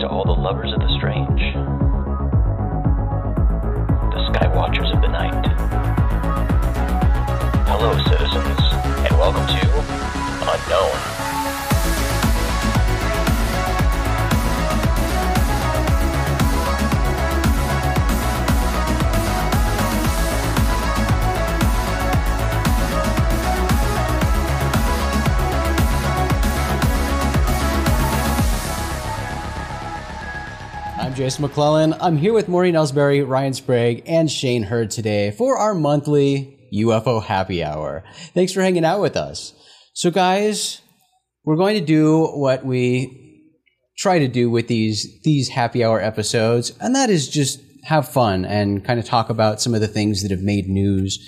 to all the lovers of the strange, the Skywatchers of the night. Hello, citizens, and welcome to Unknown. Jason McClellan. I'm here with Maureen Elsberry, Ryan Sprague, and Shane Hurd today for our monthly UFO happy hour. Thanks for hanging out with us. So, guys, we're going to do what we try to do with these these happy hour episodes, and that is just have fun and kind of talk about some of the things that have made news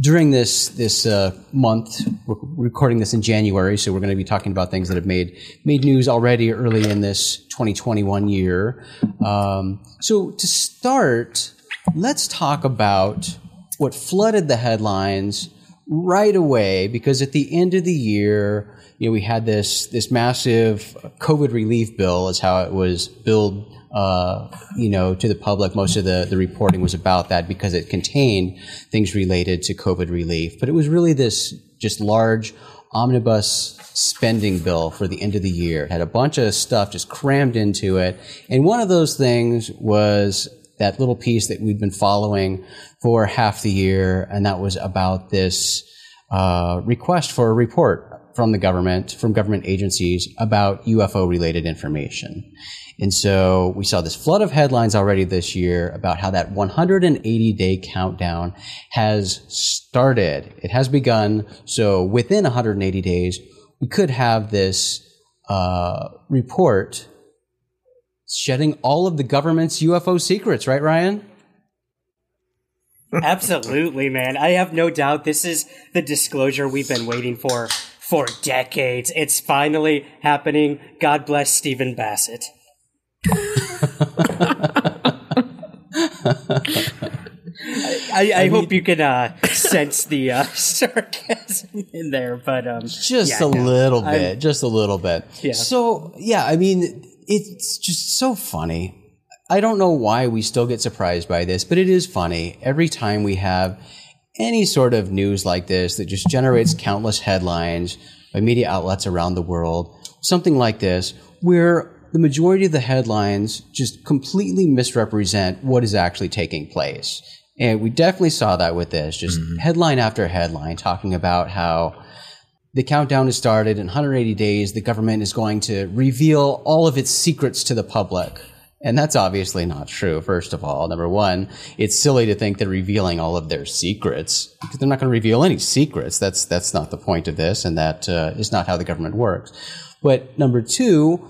during this this uh, month. We're recording this in January, so we're going to be talking about things that have made made news already early in this 2021 year. Um, so to start, let's talk about what flooded the headlines right away because at the end of the year, you know, we had this this massive COVID relief bill, is how it was billed uh, you know, to the public. Most of the, the reporting was about that because it contained things related to COVID relief. But it was really this just large omnibus spending bill for the end of the year. It had a bunch of stuff just crammed into it. And one of those things was that little piece that we'd been following for half the year, and that was about this uh, request for a report from the government, from government agencies about UFO related information. And so we saw this flood of headlines already this year about how that 180 day countdown has started. It has begun. So within 180 days, we could have this uh, report shedding all of the government's UFO secrets, right, Ryan? Absolutely, man. I have no doubt this is the disclosure we've been waiting for for decades. It's finally happening. God bless Stephen Bassett. I, I, hope you can uh, sense the uh, sarcasm in there, but um, just yeah, a no, little I'm- bit, just a little bit. Yeah. So yeah, I mean, it's just so funny. I don't know why we still get surprised by this, but it is funny every time we have any sort of news like this that just generates countless headlines by media outlets around the world. Something like this, where the majority of the headlines just completely misrepresent what is actually taking place. And we definitely saw that with this, just mm-hmm. headline after headline talking about how the countdown has started in 180 days. The government is going to reveal all of its secrets to the public. And that's obviously not true, first of all. Number one, it's silly to think they're revealing all of their secrets because they're not going to reveal any secrets. That's, that's not the point of this, and that uh, is not how the government works. But number two,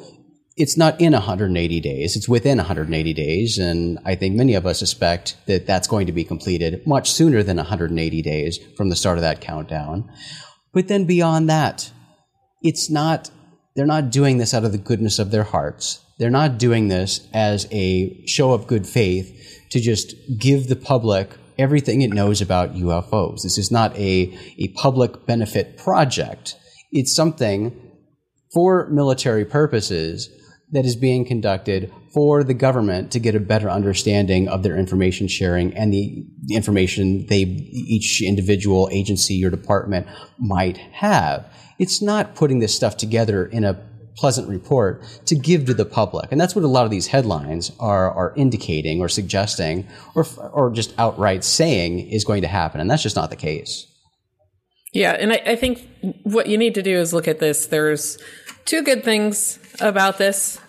it's not in 180 days. It's within 180 days. And I think many of us suspect that that's going to be completed much sooner than 180 days from the start of that countdown. But then beyond that, it's not, they're not doing this out of the goodness of their hearts. They're not doing this as a show of good faith to just give the public everything it knows about UFOs. This is not a, a public benefit project. It's something for military purposes that is being conducted for the government to get a better understanding of their information sharing and the, information they each individual agency or department might have. It's not putting this stuff together in a pleasant report to give to the public. And that's what a lot of these headlines are, are indicating or suggesting or, or just outright saying is going to happen. And that's just not the case. Yeah, and I, I think what you need to do is look at this. There's two good things about this.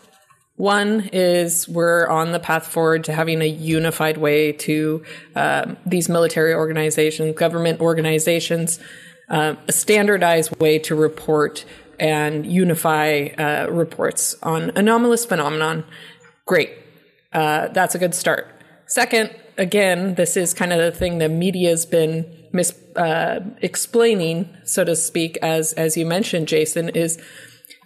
One is we're on the path forward to having a unified way to um, these military organizations, government organizations, uh, a standardized way to report and unify uh, reports on anomalous phenomenon. Great. Uh, that's a good start. Second, again, this is kind of the thing the media's been mis uh, explaining, so to speak, as as you mentioned, Jason, is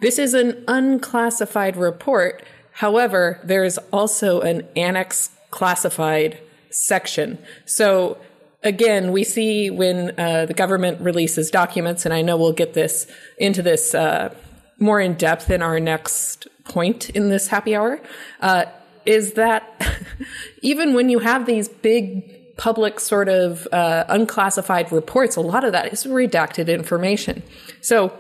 this is an unclassified report. However, there is also an annex classified section. So again, we see when uh, the government releases documents, and I know we'll get this into this uh, more in depth in our next point in this happy hour, uh, is that even when you have these big public sort of uh, unclassified reports, a lot of that is redacted information. So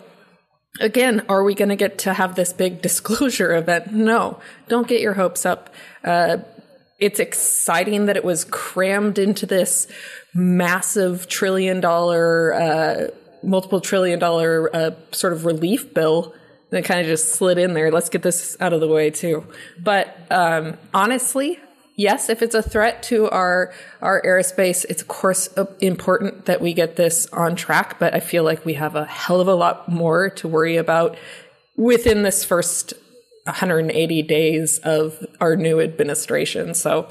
again, are we going to get to have this big disclosure event? No, don't get your hopes up. Uh, it's exciting that it was crammed into this massive trillion dollar, uh, multiple trillion dollar uh, sort of relief bill that kind of just slid in there. Let's get this out of the way too. But um, honestly, yes, if it's a threat to our our airspace, it's of course uh, important that we get this on track. But I feel like we have a hell of a lot more to worry about within this first 180 days of our new administration. So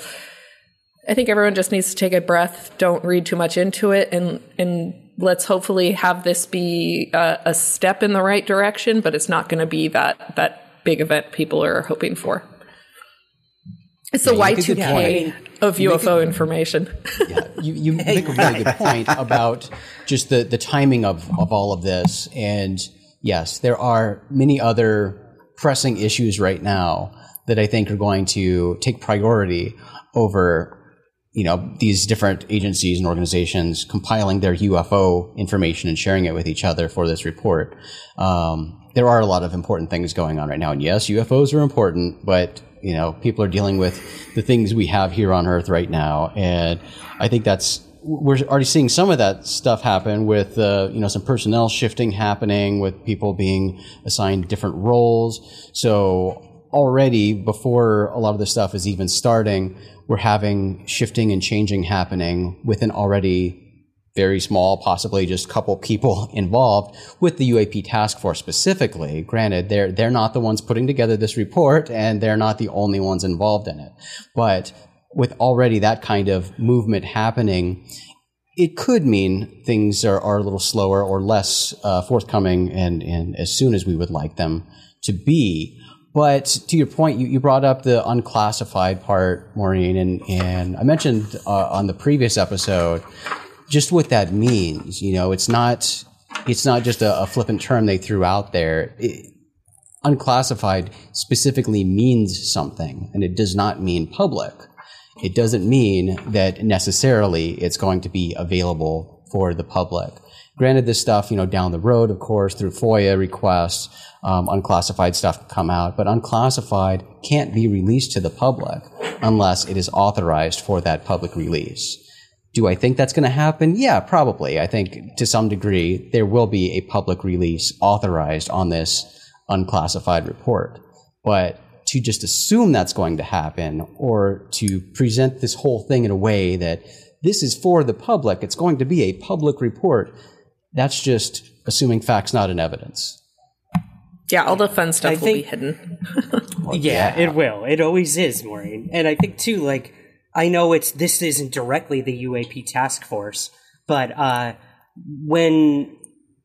I think everyone just needs to take a breath. Don't read too much into it, and and let's hopefully have this be a, a step in the right direction. But it's not going to be that that big event people are hoping for. It's the Yeah, you make a good Y2K of UFO information. yeah, you, you make a really good point about just the, the timing of, of all of this. And yes, there are many other pressing issues right now that I think are going to take priority over you know these different agencies and organizations compiling their UFO information and sharing it with each other for this report. Um, there are a lot of important things going on right now, and yes, UFOs are important, but you know people are dealing with the things we have here on Earth right now, and I think that's we're already seeing some of that stuff happen with uh, you know some personnel shifting happening with people being assigned different roles. So already before a lot of this stuff is even starting, we're having shifting and changing happening with an already very small, possibly just couple people involved with the UAP task force specifically. Granted, they're they're not the ones putting together this report, and they're not the only ones involved in it. But with already that kind of movement happening, it could mean things are, are a little slower or less uh, forthcoming and, and as soon as we would like them to be. But to your point, you, you brought up the unclassified part, Maureen, and, and I mentioned uh, on the previous episode just what that means. You know, it's not it's not just a, a flippant term they threw out there. It, unclassified specifically means something, and it does not mean public. It doesn't mean that necessarily it's going to be available for the public. Granted, this stuff, you know, down the road, of course, through FOIA requests, um, unclassified stuff can come out, but unclassified can't be released to the public unless it is authorized for that public release. Do I think that's going to happen? Yeah, probably. I think to some degree there will be a public release authorized on this unclassified report. But to just assume that's going to happen or to present this whole thing in a way that this is for the public, it's going to be a public report, that's just assuming facts, not in evidence. Yeah, all the fun stuff I will think- be hidden. yeah, it will. It always is, Maureen. And I think too, like I know it's this isn't directly the UAP task force, but uh, when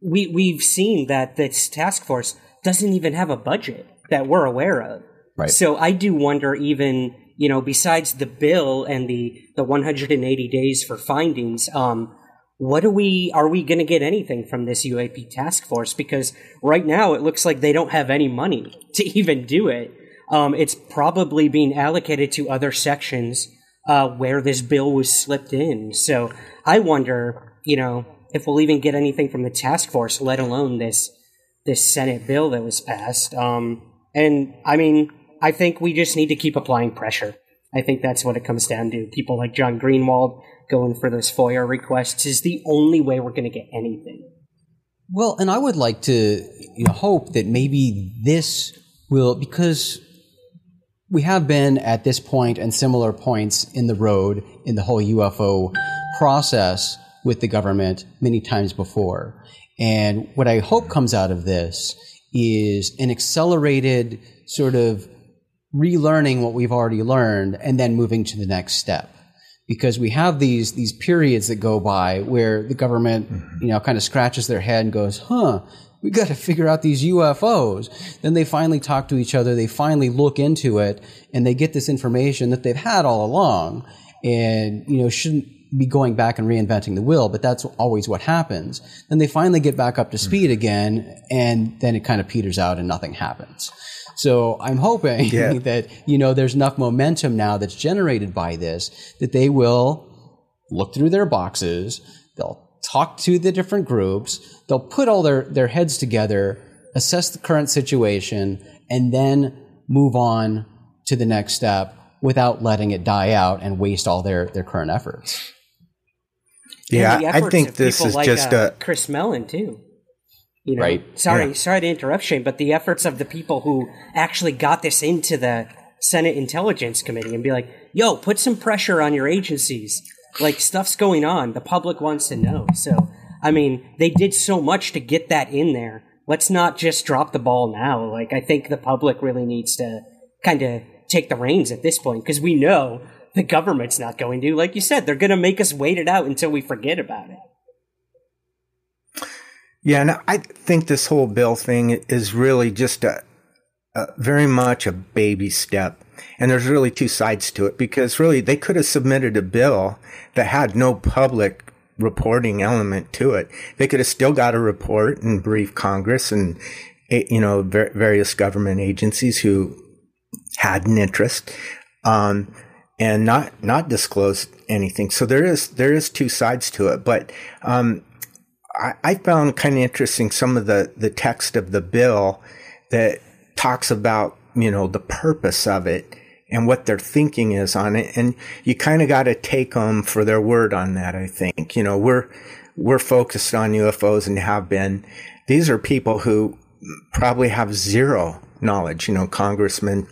we we've seen that this task force doesn't even have a budget that we're aware of. Right. So I do wonder, even you know, besides the bill and the the 180 days for findings, um, what are we are we going to get anything from this UAP task force? Because right now it looks like they don't have any money to even do it. Um, it's probably being allocated to other sections uh, where this bill was slipped in. So I wonder, you know, if we'll even get anything from the task force, let alone this this Senate bill that was passed. Um, and I mean, I think we just need to keep applying pressure. I think that's what it comes down to. People like John Greenwald going for those FOIA requests is the only way we're going to get anything. Well, and I would like to you know, hope that maybe this will, because we have been at this point and similar points in the road in the whole UFO process with the government many times before. And what I hope comes out of this is an accelerated sort of relearning what we've already learned and then moving to the next step because we have these these periods that go by where the government mm-hmm. you know kind of scratches their head and goes huh we got to figure out these UFOs then they finally talk to each other they finally look into it and they get this information that they've had all along and you know shouldn't be going back and reinventing the wheel, but that's always what happens. Then they finally get back up to mm-hmm. speed again, and then it kind of peters out and nothing happens. So I'm hoping Yeah. that, you know, there's enough momentum now that's generated by this that they will look through their boxes, they'll talk to the different groups, they'll put all their, their heads together, assess the current situation, and then move on to the next step without letting it die out and waste all their, their current efforts. Yeah, And the I think this is like, just uh, a Chris Mellon too. You know, Right. Sorry, Yeah. sorry to interrupt, Shane, but the efforts of the people who actually got this into the Senate Intelligence Committee and be like, "Yo, put some pressure on your agencies. Like stuff's going on. The public wants to know." So, I mean, they did so much to get that in there. Let's not just drop the ball now. Like, I think the public really needs to kind of take the reins at this point because we know the government's not going to. Like you said, they're going to make us wait it out until we forget about it. Yeah, and I think this whole bill thing is really just a, a very much a baby step. And there's really two sides to it because really they could have submitted a bill that had no public reporting element to it. They could have still got a report and brief Congress and eh, you know various government agencies who had an interest um, and not not disclose anything. So there is there is two sides to it, but um, I, I found kind of interesting some of the, the text of the bill that talks about, you know, the purpose of it and what their thinking is on it. And you kind of got to take them for their word on that, I think. You know, we're, we're focused on UFOs and have been. These are people who probably have zero knowledge, you know, congressmen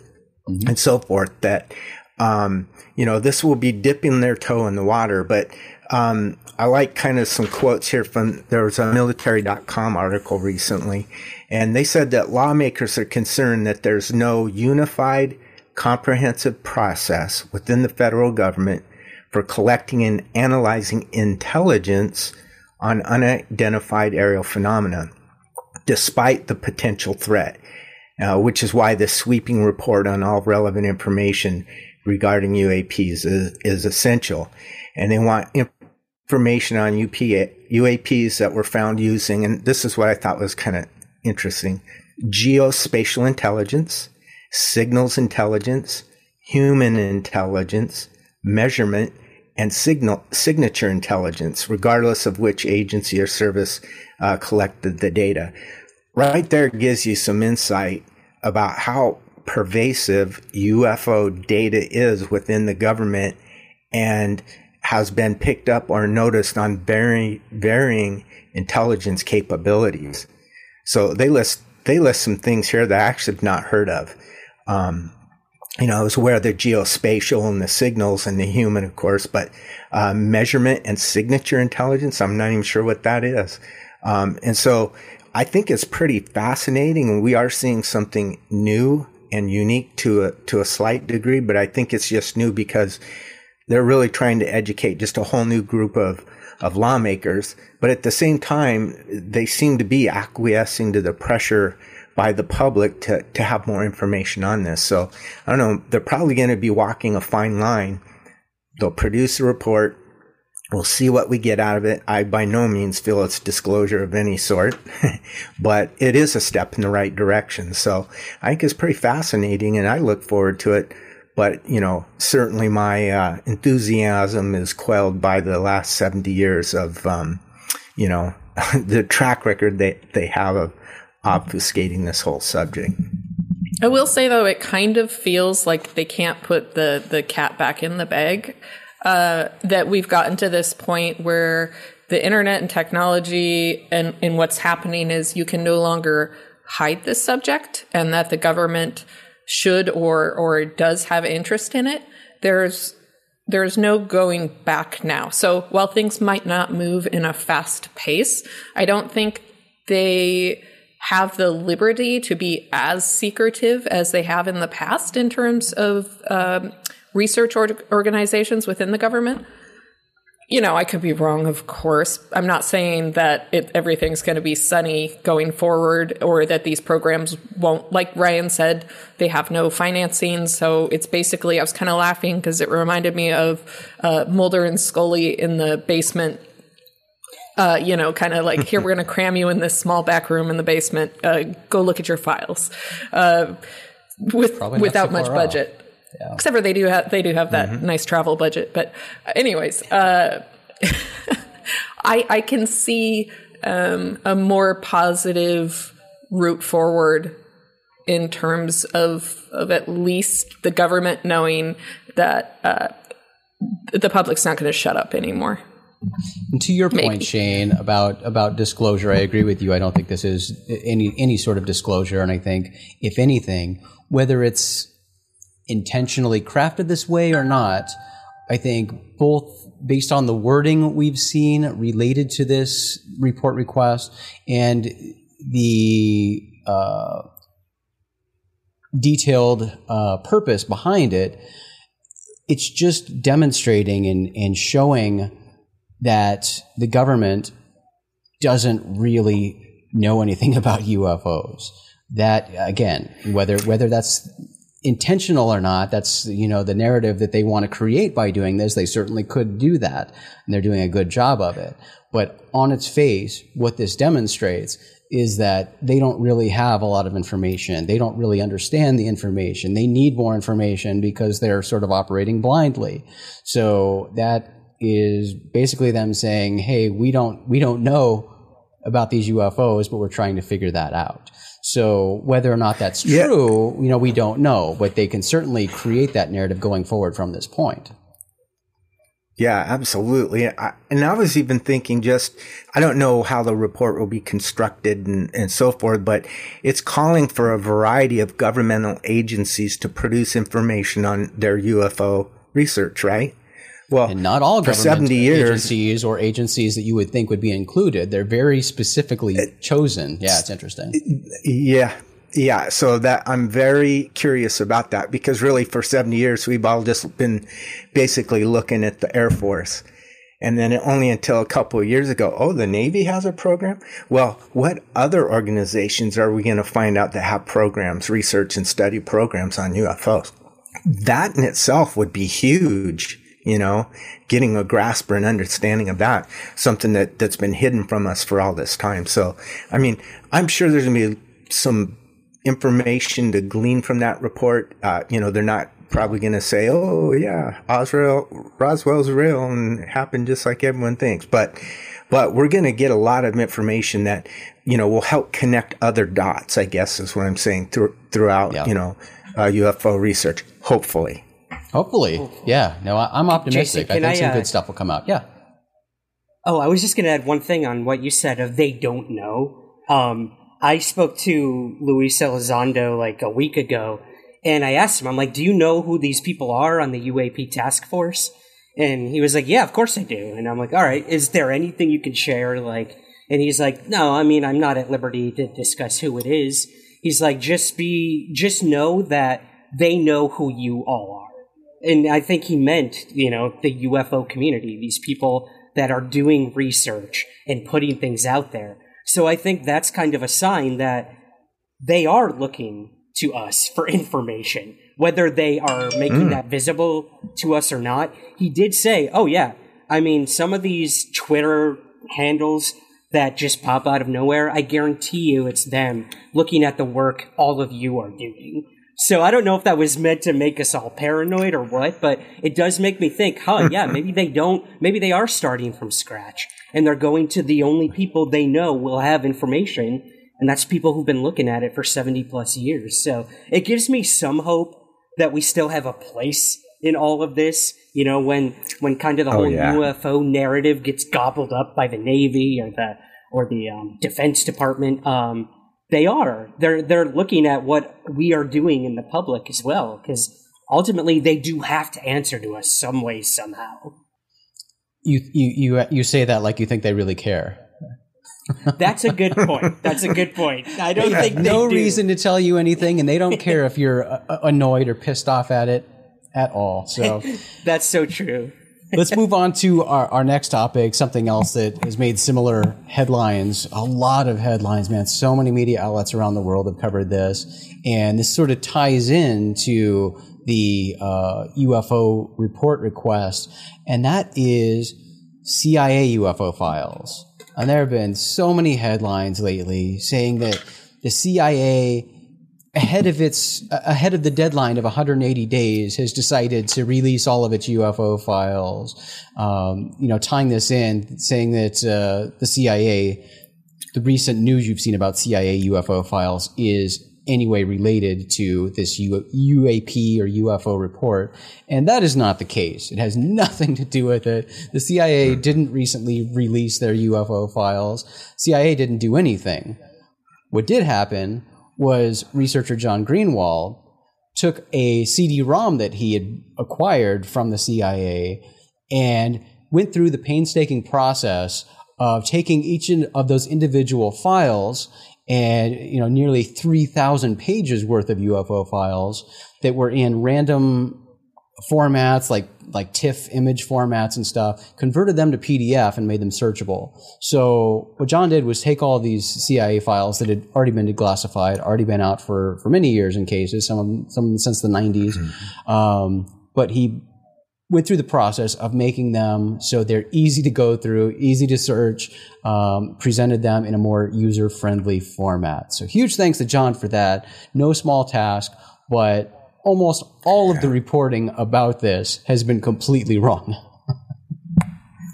and so forth that, um, you know, this will be dipping their toe in the water. But um, I like kind of some quotes here from there was a military.com article recently, and they said that lawmakers are concerned that there's no unified, comprehensive process within the federal government for collecting and analyzing intelligence on unidentified aerial phenomena, despite the potential threat. Uh, which is why this sweeping report on all relevant information regarding UAPs is, is essential. And they want information on UP, UAPs that were found using, and this is what I thought was kind of interesting geospatial intelligence, signals intelligence, human intelligence, measurement, and signal signature intelligence, regardless of which agency or service uh, collected the data. Right there gives you some insight about how pervasive UFO data is within the government and has been picked up or noticed on very varying intelligence capabilities. So they list they list some things here that I actually have not heard of. Um, you know, I was aware of the geospatial and the signals and the human, of course, but uh, measurement and signature intelligence, I'm not even sure what that is. Um, and so I think it's pretty fascinating, we are seeing something new and unique to a to a slight degree. But I think it's just new because they're really trying to educate just a whole new group of of lawmakers. But at the same time, they seem to be acquiescing to the pressure by the public to to have more information on this. So I don't know. They're probably going to be walking a fine line. They'll produce a report. We'll see what we get out of it. I by no means feel it's disclosure of any sort, but it is a step in the right direction. So I think it's pretty fascinating and I look forward to it. But, you know, certainly my uh, enthusiasm is quelled by the last 70 years of, um, you know, the track record they, they have of obfuscating this whole subject. I will say though, it kind of feels like they can't put the the cat back in the bag. Uh, that we've gotten to this point where the internet and technology and, and what's happening is you can no longer hide this subject, and that the government should or or does have interest in it. There's there's no going back now. So while things might not move in a fast pace, I don't think they have the liberty to be as secretive as they have in the past in terms of um, research or- organizations within the government. You know, I could be wrong, of course. I'm not saying that it, everything's going to be sunny going forward or that these programs won't, like Ryan said, they have no financing. So it's basically, I was kind of laughing because it reminded me of uh, Mulder and Scully in the basement. Uh, you know, kind of like, here, we're going to cram you in this small back room in the basement. Uh, go look at your files. Uh, with, without much budget. off. Budget. Except for they do have they do have that nice travel budget. But anyways, uh, I I can see um, a more positive route forward in terms of of at least the government knowing that uh, the public's not going to shut up anymore. And to your point, Shane, about about disclosure, I agree with you. I don't think this is any any sort of disclosure, and I think if anything, whether it's intentionally crafted this way or not, I think both based on the wording we've seen related to this report request and the uh, detailed uh, purpose behind it, it's just demonstrating and, and showing that the government doesn't really know anything about UFOs. That again, whether whether that's intentional or not, that's you know the narrative that they want to create by doing this. They certainly could do that, and they're doing a good job of it. But on its face, what this demonstrates is that they don't really have a lot of information. They don't really understand the information. They need more information because they're sort of operating blindly. So that is basically them saying, "Hey, we don't we don't know about these UFOs, but we're trying to figure that out." So whether or not that's Yeah. true, you know, we don't know, but they can certainly create that narrative going forward from this point. Yeah, absolutely. I, and I was even thinking just, I don't know how the report will be constructed and, and so forth, but it's calling for a variety of governmental agencies to produce information on their UFO research, right? Well, And not all for government 70 years, agencies or agencies that you would think would be included. They're very specifically chosen. Yeah, it's interesting. Yeah. Yeah. So that I'm very curious about that because really for 70 years, we've all just been basically looking at the Air Force. And then only until a couple of years ago, oh, the Navy has a program. Well, what other organizations are we going to find out that have programs, research and study programs on UFOs? That in itself would be huge, you know, getting a grasp or an understanding of that, something that, that's been hidden from us for all this time. So, I mean, I'm sure there's going to be some information to glean from that report. Uh, you know, they're not probably going to say, "Oh, yeah, Oswell, Roswell's real and happened just like everyone thinks," but but we're going to get a lot of information that you know will help connect other dots. I guess is what I'm saying through, throughout Yeah. you know uh, UFO research. Hopefully, Hopefully. Yeah. No, I, I'm optimistic. Jason, I think I, some uh, good stuff will come out. Yeah. Oh, I was just going to add one thing on what you said of they don't know. Um, I spoke to Luis Elizondo like a week ago, and I asked him, I'm like, do you know who these people are on the UAP task force? And he was like, yeah, of course I do. And I'm like, all right, is there anything you can share? Like, and he's like, no, I mean, I'm not at liberty to discuss who it is. He's like, just be, just know that they know who you all are and I think he meant, you know, the UFO community, these people that are doing research and putting things out there. So I think that's kind of a sign that they are looking to us for information, whether they are making mm. that visible to us or not. He did say, oh, yeah, I mean, some of these Twitter handles that just pop out of nowhere, I guarantee you it's them looking at the work all of you are doing. So I don't know if that was meant to make us all paranoid or what, but it does make me think, huh, yeah, maybe they don't, maybe they are starting from scratch and they're going to the only people they know will have information. And that's people who've been looking at it for 70 plus years. So it gives me some hope that we still have a place in all of this. You know, when, when kind of the whole yeah. UFO narrative gets gobbled up by the Navy or the, or the um, Defense Department, um, they are. They're they're looking at what we are doing in the public as well, because ultimately they do have to answer to us some way somehow. You, you, you, you say that like you think they really care. That's a good point. That's a good point. I don't think they no do. reason to tell you anything, and they don't care if you're uh, annoyed or pissed off at it at all. So, That's so true. Let's move on to our, our next topic, something else that has made similar headlines. A lot of headlines, man. So many media outlets around the world have covered this. And this sort of ties in to the uh, UFO report request, and that is CIA UFO files. And there have been so many headlines lately saying that the CIA ahead of its ahead of the deadline of 180 days has decided to release all of its UFO files. Um, you know, tying this in, saying that uh, the CIA, the recent news you've seen about CIA UFO files is anyway related to this U- UAP or UFO report, and that is not the case. It has nothing to do with it. The CIA didn't recently release their UFO files. CIA didn't do anything. What did happen was researcher John Greenwald took a CD-ROM that he had acquired from the CIA and went through the painstaking process of taking each of those individual files and you know nearly 3000 pages worth of UFO files that were in random formats like like TIFF image formats and stuff, converted them to PDF and made them searchable. So what John did was take all these CIA files that had already been declassified, already been out for, for many years in cases, some of them, some of them since the 90s. Mm-hmm. Um, but he went through the process of making them so they're easy to go through, easy to search, um, presented them in a more user friendly format. So huge thanks to John for that. No small task, but almost all of the reporting about this has been completely wrong.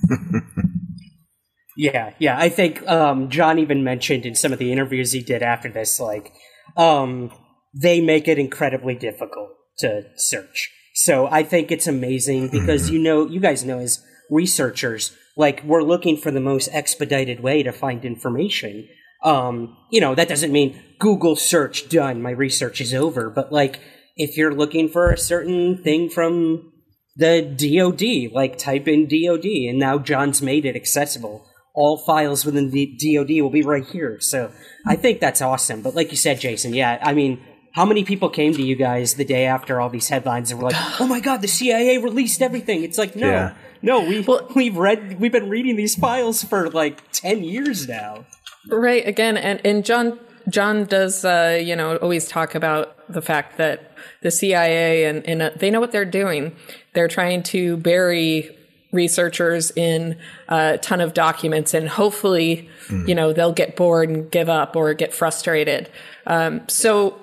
yeah, yeah. I think um, John even mentioned in some of the interviews he did after this, like, um, they make it incredibly difficult to search. So I think it's amazing because mm-hmm. you know, you guys know as researchers, like we're looking for the most expedited way to find information. Um, you know, that doesn't mean Google search done, my research is over, but like if you're looking for a certain thing from the DoD, like type in DoD, and now John's made it accessible. All files within the DoD will be right here. So I think that's awesome. But like you said, Jason, yeah, I mean, how many people came to you guys the day after all these headlines and were like, "Oh my God, the CIA released everything"? It's like, no, yeah. no, we well, we've read, we've been reading these files for like ten years now. Right. Again, and and John John does, uh, you know, always talk about the fact that the CIA and, and uh, they know what they're doing. They're trying to bury researchers in a ton of documents, and hopefully, mm. you know, they'll get bored and give up or get frustrated. Um, so,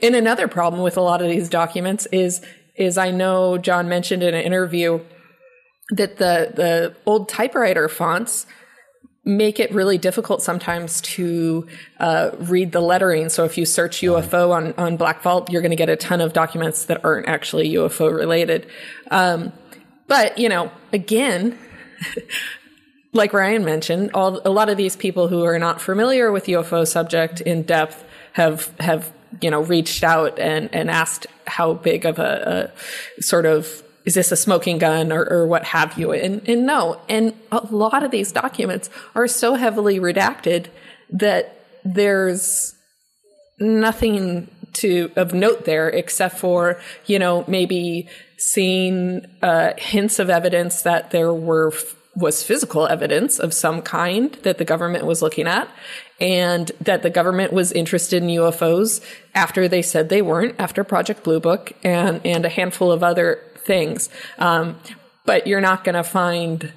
in another problem with a lot of these documents is is I know John mentioned in an interview that the the old typewriter fonts make it really difficult sometimes to uh, read the lettering. So if you search UFO on, on Black Vault, you're going to get a ton of documents that aren't actually UFO related. Um, but, you know, again, like Ryan mentioned, all, a lot of these people who are not familiar with UFO subject in depth have, have, you know, reached out and, and asked how big of a, a sort of is this a smoking gun or, or what have you? And, and no. And a lot of these documents are so heavily redacted that there's nothing to of note there except for you know maybe seeing uh, hints of evidence that there were was physical evidence of some kind that the government was looking at and that the government was interested in UFOs after they said they weren't after Project Blue Book and and a handful of other things. Um, but you're not going to find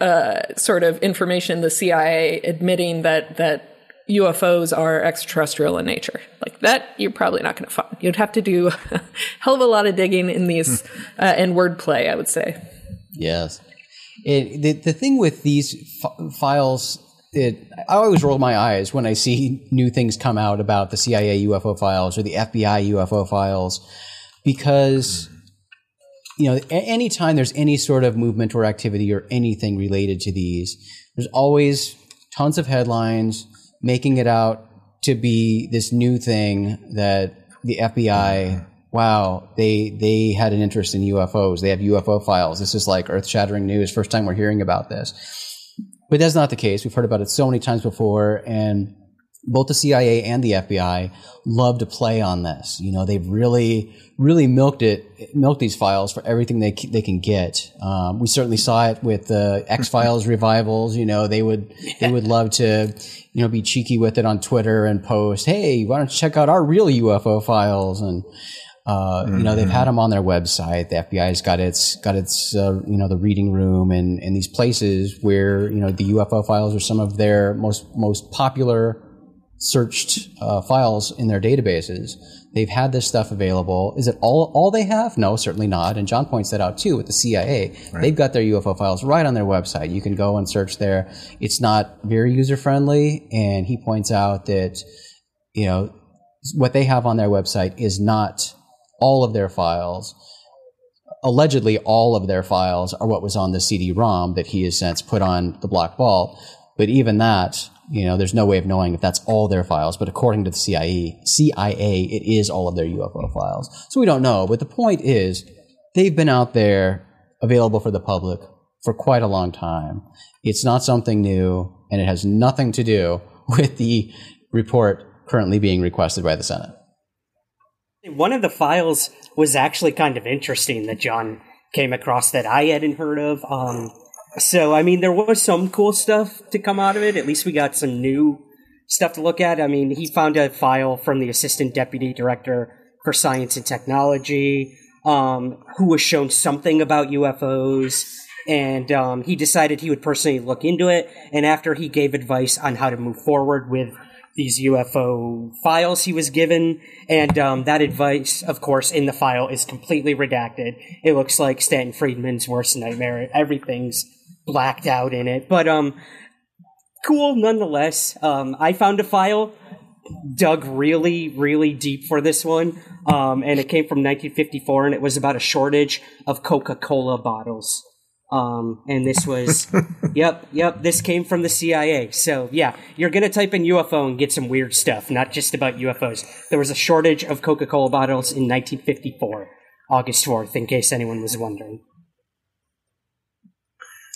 uh, sort of information the CIA admitting that that UFOs are extraterrestrial in nature. Like that, you're probably not going to find. You'd have to do a hell of a lot of digging in these uh, and wordplay, I would say. Yes. It, the, the thing with these f- files, it, I always roll my eyes when I see new things come out about the CIA UFO files or the FBI UFO files because you know, anytime there's any sort of movement or activity or anything related to these, there's always tons of headlines making it out to be this new thing that the FBI, wow, they they had an interest in UFOs. They have UFO files. This is like earth shattering news. First time we're hearing about this. But that's not the case. We've heard about it so many times before, and both the CIA and the FBI love to play on this. You know, they've really, really milked it, milked these files for everything they they can get. Um, we certainly saw it with the X Files revivals. You know, they would they would love to, you know, be cheeky with it on Twitter and post, "Hey, why don't you check out our real UFO files?" and uh, You know, they've had them on their website. The FBI's got its got its uh, you know the reading room and and these places where you know the UFO files are some of their most most popular searched uh, files in their databases. They've had this stuff available. Is it all all they have? No, certainly not. And John points that out too with the CIA. They've got their UFO files right on their website. You can go and search there. It's not very user friendly, and he points out that you know what they have on their website is not all of their files. Allegedly, all of their files are what was on the CD-ROM that he has since put on the Black Vault. But even that, you know, there's no way of knowing if that's all their files. But according to the CIA, CIA, it is all of their UFO files. So we don't know. But the point is, they've been out there available for the public for quite a long time. It's not something new, and it has nothing to do with the report currently being requested by the Senate. One of the files was actually kind of interesting that John came across that I hadn't heard of. Um, so, I mean, there was some cool stuff to come out of it. At least we got some new stuff to look at. I mean, he found a file from the Assistant Deputy Director for Science and Technology, um, who was shown something about UFOs. And um, he decided he would personally look into it. And after he gave advice on how to move forward with these UFO files he was given, and um, that advice, of course, in the file is completely redacted. It looks like Stanton Friedman's worst nightmare. Everything's blacked out in it, but um, cool nonetheless. Um, I found a file, dug really, really deep for this one, um, and it came from 1954, and it was about a shortage of Coca-Cola bottles. Um, and this was, yep, yep, this came from the CIA. So yeah, you're gonna type in UFO and get some weird stuff, not just about UFOs. There was a shortage of Coca-Cola bottles in 1954, August 4th, in case anyone was wondering.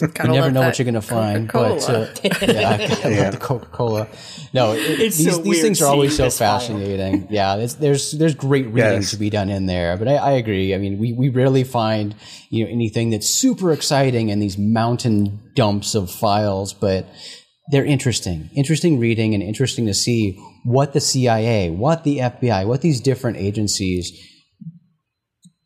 You Gotta never know what you're going to find, but uh, yeah, I gotta love Yeah. the Coca Cola. No, it, It's these, so these things are always so this file. fascinating. yeah, it's, there's there's great reading Yes. to be done in there, but I, I agree. I mean, we, we rarely find you know anything that's super exciting in these mountain dumps of files, but they're interesting, interesting reading, and interesting to see what the CIA, what the FBI, what these different agencies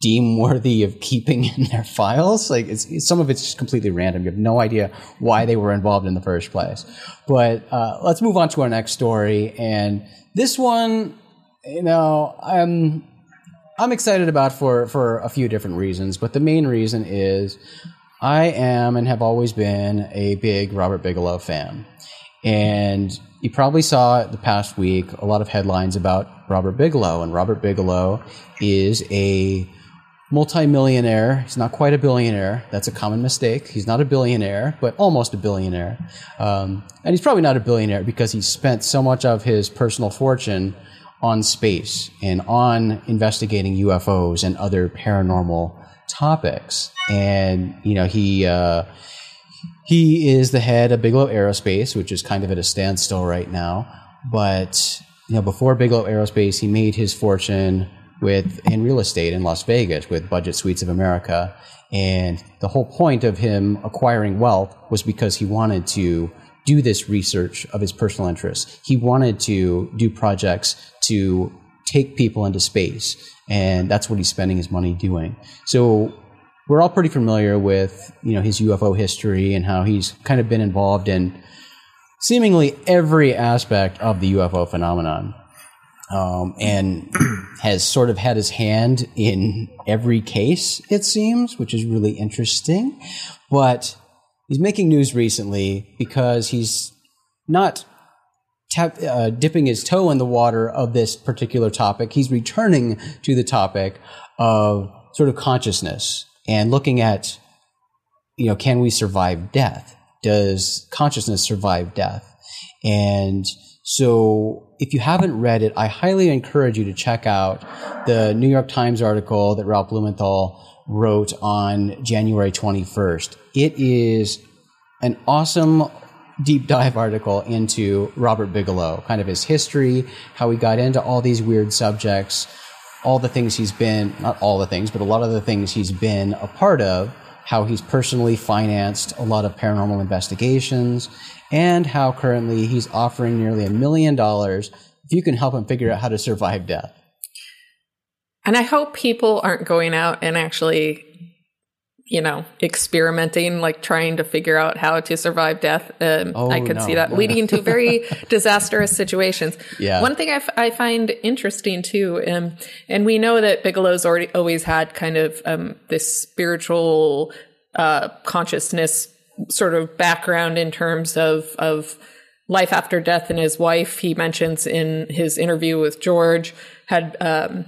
deem worthy of keeping in their files. Like it's, some of it's just completely random. You have no idea why they were involved in the first place. But uh, let's move on to our next story. And this one, you know, I'm I'm excited about for for a few different reasons. But the main reason is I am and have always been a big Robert Bigelow fan. And you probably saw the past week a lot of headlines about Robert Bigelow. And Robert Bigelow is a multimillionaire. He's not quite a billionaire. That's a common mistake. He's not a billionaire, but almost a billionaire. Um, and he's probably not a billionaire because he spent so much of his personal fortune on space and on investigating UFOs and other paranormal topics. And, you know, he, uh, he is the head of Bigelow Aerospace, which is kind of at a standstill right now. But you know, before Bigelow Aerospace, he made his fortune with in real estate in Las Vegas with Budget Suites of America. And the whole point of him acquiring wealth was because he wanted to do this research of his personal interests. He wanted to do projects to take people into space, and that's what he's spending his money doing. So we're all pretty familiar with you know his UFO history and how he's kind of been involved in seemingly every aspect of the UFO phenomenon, um, and has sort of had his hand in every case it seems, which is really interesting. But he's making news recently because he's not tap, uh, dipping his toe in the water of this particular topic. He's returning to the topic of sort of consciousness and looking at, you know, can we survive death? Does consciousness survive death? And so if you haven't read it, I highly encourage you to check out the New York Times article that Ralph Blumenthal wrote on January 21st. It is an awesome deep dive article into Robert Bigelow, kind of his history, how he got into all these weird subjects, all the things he's been, not all the things, but a lot of the things he's been a part of, how he's personally financed a lot of paranormal investigations, and how currently he's offering nearly a million dollars if you can help him figure out how to survive death. And I hope people aren't going out and actually, you know, experimenting, like trying to figure out how to survive death. Um, Oh, I could no, see that no, leading to very disastrous situations. Yeah. One thing I, f- I find interesting too, um, and we know that Bigelow's already always had kind of um, this spiritual uh, consciousness sort of background in terms of of life after death and his wife. He mentions in his interview with George had. Um,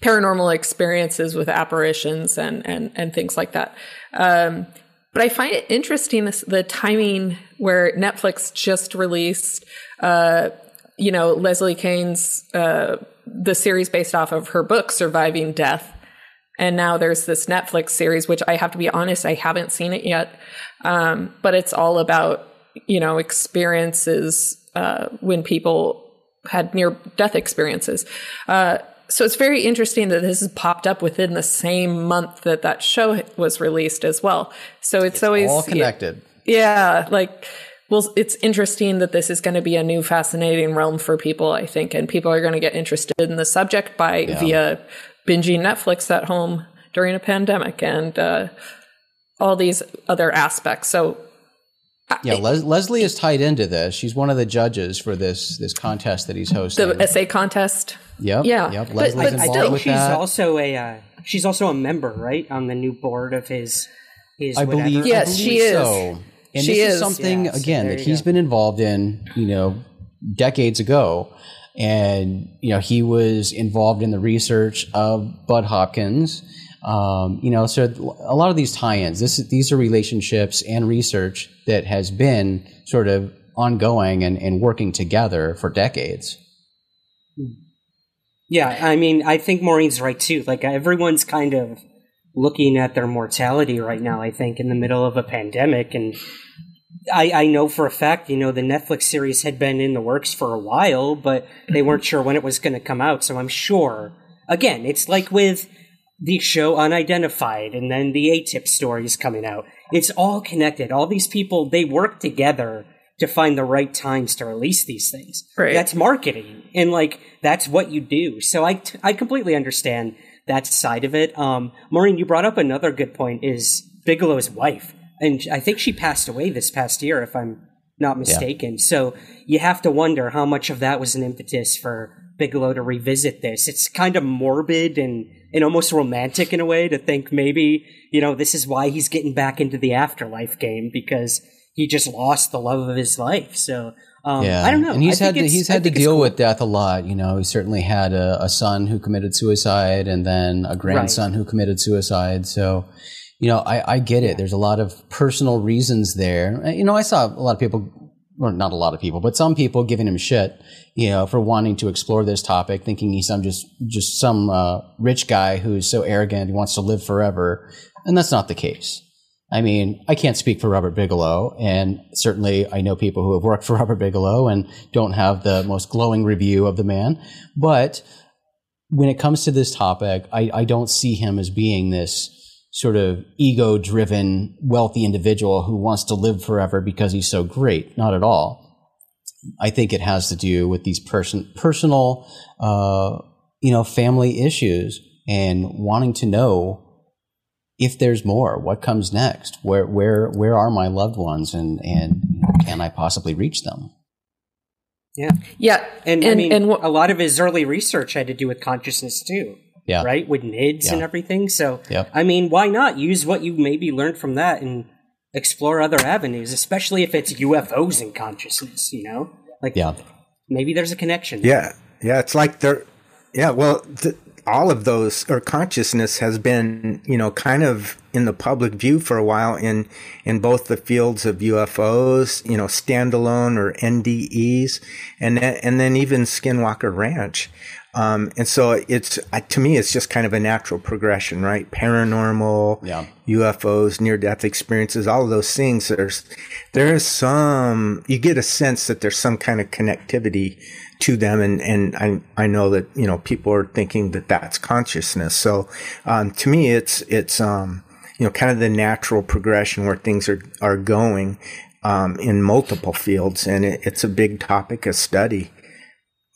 paranormal experiences with apparitions and and and things like that. Um, but I find it interesting this, the timing where Netflix just released, uh, you know, Leslie Kean's uh, the series based off of her book Surviving Death, and now there's this Netflix series, which I have to be honest, I haven't seen it yet, um, but it's all about you know experiences uh, when people had near death experiences. Uh, so it's very interesting that this has popped up within the same month that that show was released as well. So it's, always All connected. Yeah, like well, it's interesting that this is going to be a new fascinating realm for people, I think, and people are going to get interested in the subject by via binging Netflix at home during a pandemic and uh, all these other aspects. So Yeah, Les- Leslie is tied into this. She's one of the judges for this this contest that he's hosting. the essay contest. yep. yeah, Yep. but- Leslie's but involved I still- think with she's that. also a uh, she's also a member, right, on the new board of his his I whatever. believe. Yes, I believe she is. So. And She this is, is. something Yeah, so again there that you he's go. been involved in. You know, decades ago, and you know he was involved in the research of Bud Hopkins. Um, you know, so a lot of these tie-ins. This these are relationships and research that has been sort of ongoing and, and working together for decades. Yeah, I mean, I think Maureen's right too. Like everyone's kind of looking at their mortality right now. I think in the middle of a pandemic, and I, I know for a fact, you know, the Netflix series had been in the works for a while, but they weren't sure when it was going to come out. So I'm sure. Again, it's like with the show Unidentified, and then the AATIP stories coming out. It's all connected. All these people they work together to find the right times to release these things. Right. That's marketing, and like that's what you do. So I t- I completely understand that side of it. Um, Maureen, you brought up another good point: is Bigelow's wife, and I think she passed away this past year, if I'm not mistaken. So you have to wonder how much of that was an impetus for Bigelow to revisit this. It's kind of morbid and and almost romantic in a way to think maybe you know this is why he's getting back into the afterlife game because he just lost the love of his life. So um, Yeah, I don't know. And he's I had to, he's had to deal cool. with death a lot. You know, he certainly had a, a son who committed suicide, and then a grandson who committed suicide. So, you know, I, I get it. There's a lot of personal reasons there. You know, I saw a lot of people, well, not a lot of people, but some people giving him shit. You know, for wanting to explore this topic, thinking he's some just just some uh, rich guy who's so arrogant he wants to live forever, and that's not the case. I mean, I can't speak for Robert Bigelow, and certainly I know people who have worked for Robert Bigelow and don't have the most glowing review of the man. But when it comes to this topic, I, I don't see him as being this sort of ego driven, wealthy individual who wants to live forever because he's so great. Not at all. I think it has to do with these person, personal, uh, you know, family issues and wanting to know if there's more, what comes next? Where where where are my loved ones, and and you know, can I possibly reach them? Yeah. Yeah, And, I mean, and wh- a lot of his early research had to do with consciousness too, Yeah, right? With NIDS and everything. So, Yep. I mean, why not use what you maybe learned from that and explore other avenues, especially if it's UFOs and consciousness, you know? Like, Yeah, maybe there's a connection. Yeah, yeah. It's like they're, yeah. Well, th- all of those or consciousness has been, you know, kind of in the public view for a while in in both the fields of UFOs, you know, standalone or NDEs, and then, and then even Skinwalker Ranch. Um, and so it's to me, it's just kind of a natural progression, right? Paranormal, Yeah. UFOs, near death experiences, all of those things. There's there is some you get a sense that there's some kind of connectivity to them, and and I I know that you know people are thinking that that's consciousness. So um, to me, it's it's um, you know kind of the natural progression where things are are going. Um, in multiple fields, and it, it's a big topic of study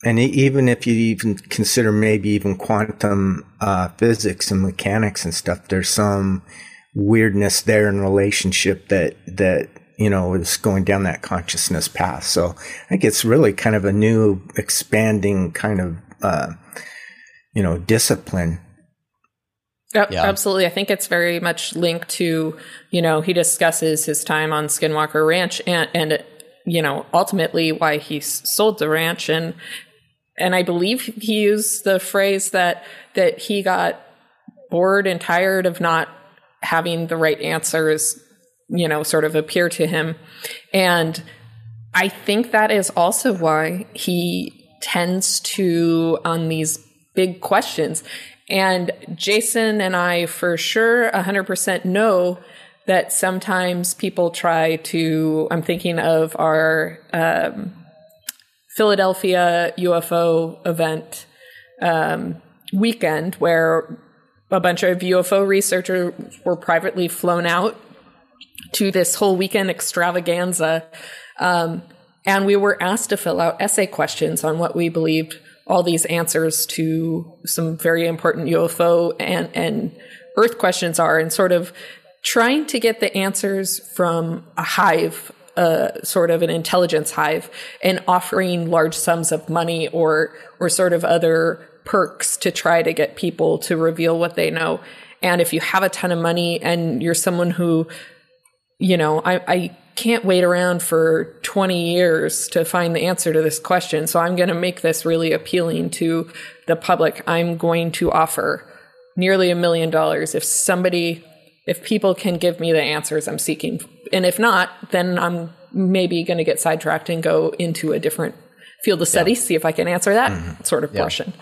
and e- even if you even consider maybe even quantum uh, physics and mechanics and stuff, there's some weirdness there in relationship that that you know is going down that consciousness path. So I think it's really kind of a new, expanding kind of uh, you know discipline. Yep, Yeah. absolutely. I think it's very much linked to, you know, he discusses his time on Skinwalker Ranch and, and you know, ultimately why he s- sold the ranch. And, and I believe he used the phrase that, that he got bored and tired of not having the right answers, you know, sort of appear to him. And I think that is also why he tends to, on these big questions, and Jason and I, for sure, 100% know that sometimes people try to. I'm thinking of our um, Philadelphia UFO event um, weekend where a bunch of UFO researchers were privately flown out to this whole weekend extravaganza. Um, and we were asked to fill out essay questions on what we believed all these answers to some very important UFO and, and Earth questions are, and sort of trying to get the answers from a hive, uh, sort of an intelligence hive, and offering large sums of money or or sort of other perks to try to get people to reveal what they know. And if you have a ton of money and you're someone who you know, I, I can't wait around for 20 years to find the answer to this question. So I'm going to make this really appealing to the public. I'm going to offer nearly a million dollars if somebody, if people can give me the answers I'm seeking. And if not, then I'm maybe going to get sidetracked and go into a different field of study, see if I can answer that mm-hmm. sort of portion.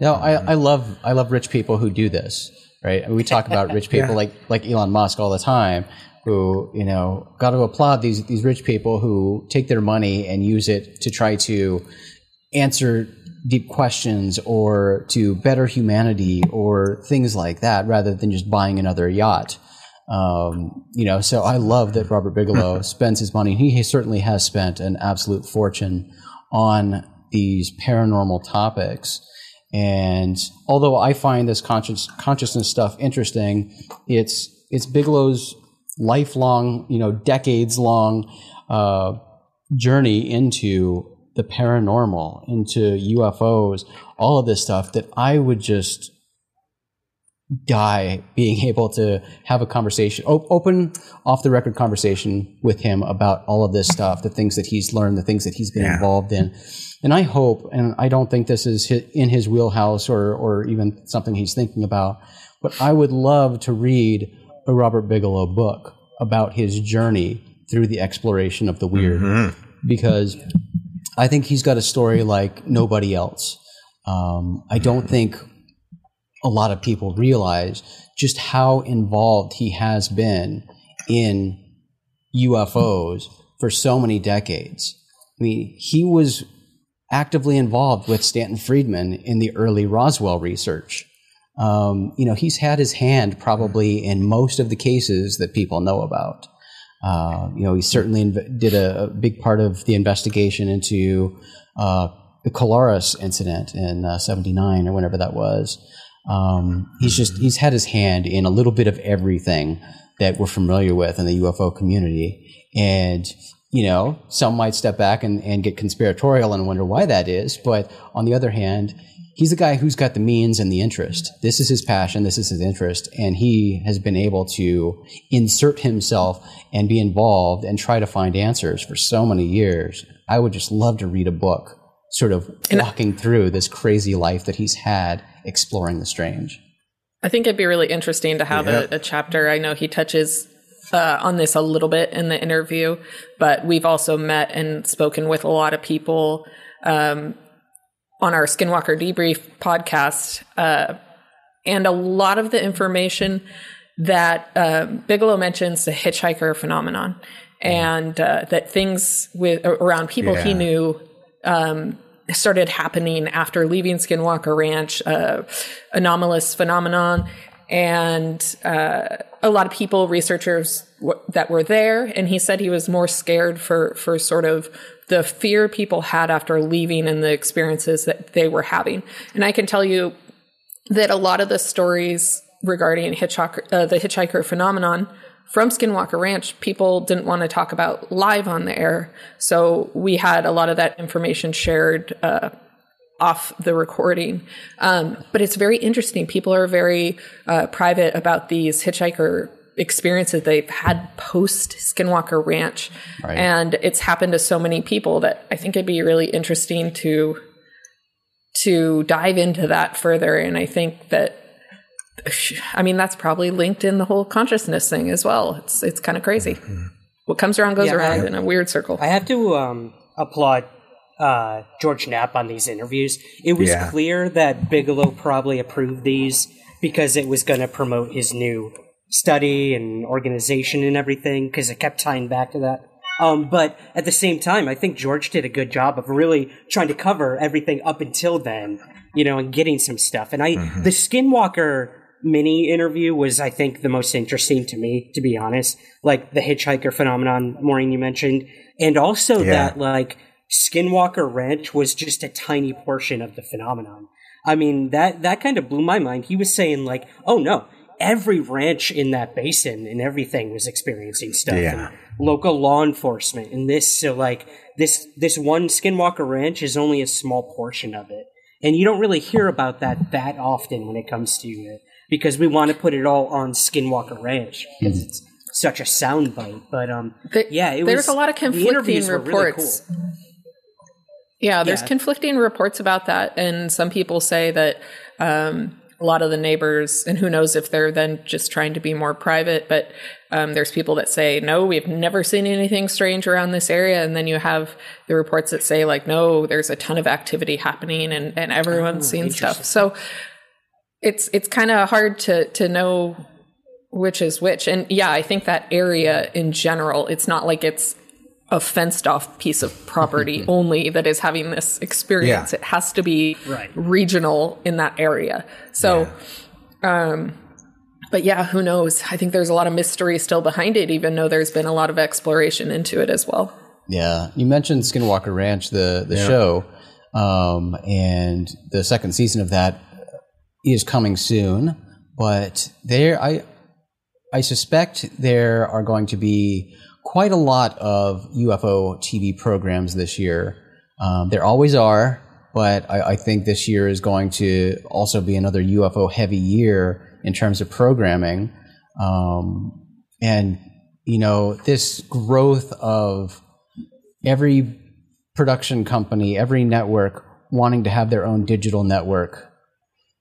No, I, I love I love rich people who do this, right? We talk about rich people like like Elon Musk all the time, who you know got to applaud these these rich people who take their money and use it to try to answer deep questions or to better humanity or things like that, rather than just buying another yacht. Um, you know, so I love that Robert Bigelow spends his money. He certainly has spent an absolute fortune on these paranormal topics. And although I find this conscious consciousness stuff interesting, it's it's Bigelow's lifelong, you know, decades long uh, journey into the paranormal, into UFOs, all of this stuff that I would just die being able to have a conversation, op- open off the record conversation with him about all of this stuff, the things that he's learned, the things that he's been Yeah. involved in. And I hope, and I don't think this is in his wheelhouse or, or even something he's thinking about, but I would love to read a Robert Bigelow book about his journey through the exploration of the weird mm-hmm. because I think he's got a story like nobody else. Um, I don't think a lot of people realize just how involved he has been in UFOs for so many decades. I mean, he was actively involved with Stanton Friedman in the early Roswell research. Um, you know, he's had his hand probably in most of the cases that people know about. Uh, you know, he certainly inv- did a, a big part of the investigation into uh, the Colares incident in uh, '79 or whenever that was. Um, he's just he's had his hand in a little bit of everything that we're familiar with in the UFO community, and you know, some might step back and, and get conspiratorial and wonder why that is. But on the other hand, he's a guy who's got the means and the interest. This is his passion. This is his interest. And he has been able to insert himself and be involved and try to find answers for so many years. I would just love to read a book sort of walking through this crazy life that he's had exploring the strange. I think it'd be really interesting to have Yeah. a, a chapter. I know he touches uh, on this a little bit in the interview, but we've also met and spoken with a lot of people um, on our Skinwalker Debrief podcast. Uh, and a lot of the information that um, Bigelow mentions the hitchhiker phenomenon and uh, that things with around people he knew um, started happening after leaving Skinwalker Ranch, uh, anomalous phenomenon, and uh, a lot of people, researchers w- that were there. And he said he was more scared for for sort of the fear people had after leaving and the experiences that they were having. And I can tell you that a lot of the stories regarding hitchhiker, uh, the hitchhiker phenomenon from Skinwalker Ranch, people didn't want to talk about live on the air. So we had a lot of that information shared uh, off the recording. Um, but it's very interesting. People are very uh, private about these hitchhiker experiences they've had post Skinwalker Ranch. Right. And it's happened to so many people that I think it'd be really interesting to to dive into that further. And I think that, I mean, that's probably linked in the whole consciousness thing as well. It's it's kind of crazy. What comes around goes Yeah, around I- in a weird circle. I have to um, applaud uh, George Knapp on these interviews. It was Yeah. clear that Bigelow probably approved these because it was going to promote his new study and organization and everything because it kept tying back to that. Um, but at the same time, I think George did a good job of really trying to cover everything up until then, you know, and getting some stuff. And I, the Skinwalker mini interview was, I think, the most interesting to me, to be honest. Like the hitchhiker phenomenon, Maureen, you mentioned, and also Yeah. that like Skinwalker Ranch was just a tiny portion of the phenomenon. I mean, that that kind of blew my mind. He was saying like, "Oh no, every ranch in that basin and everything was experiencing stuff. Yeah. And local law enforcement and this so like this this one Skinwalker Ranch is only a small portion of it. And you don't really hear about that that often when it comes to it because we want to put it all on Skinwalker Ranch because it's such a soundbite. But um, The- yeah, it there's was a lot of conflicting interviews were really reports. cool. Yeah, there's Yeah. conflicting reports about that, and some people say that um, a lot of the neighbors, and who knows if they're then just trying to be more private, but um, there's people that say no, we've never seen anything strange around this area, and then you have the reports that say like no, there's a ton of activity happening, and and everyone's seeing stuff. So it's it's kind of hard to to know which is which, and yeah, I think that area in general, it's not like it's a fenced off piece of property only that is having this experience. Yeah. It has to be Right. regional in that area. So, um, but yeah, who knows? I think there's a lot of mystery still behind it, even though there's been a lot of exploration into it as well. Yeah, you mentioned Skinwalker Ranch, the the show, um, and the second season of that is coming soon. But there, I I suspect there are going to be quite a lot of UFO TV programs this year. Um, there always are, but I, I think this year is going to also be another UFO heavy year in terms of programming. Um, and you know, this growth of every production company, every network wanting to have their own digital network,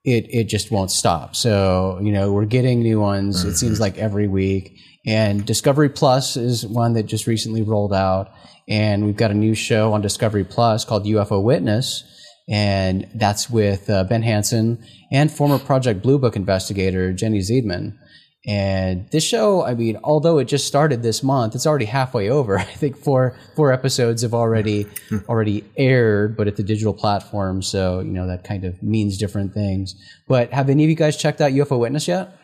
it it just won't stop. So you know we're getting new ones. It seems like every week. And Discovery Plus is one that just recently rolled out, and we've got a new show on Discovery Plus called UFO Witness, and that's with uh, Ben Hansen and former Project Blue Book investigator Jennie Zeidman. And this show, I mean, although it just started this month, it's already halfway over. I think four four episodes have already already aired, but at the digital platform, so you know that kind of means different things. But have any of you guys checked out UFO Witness yet?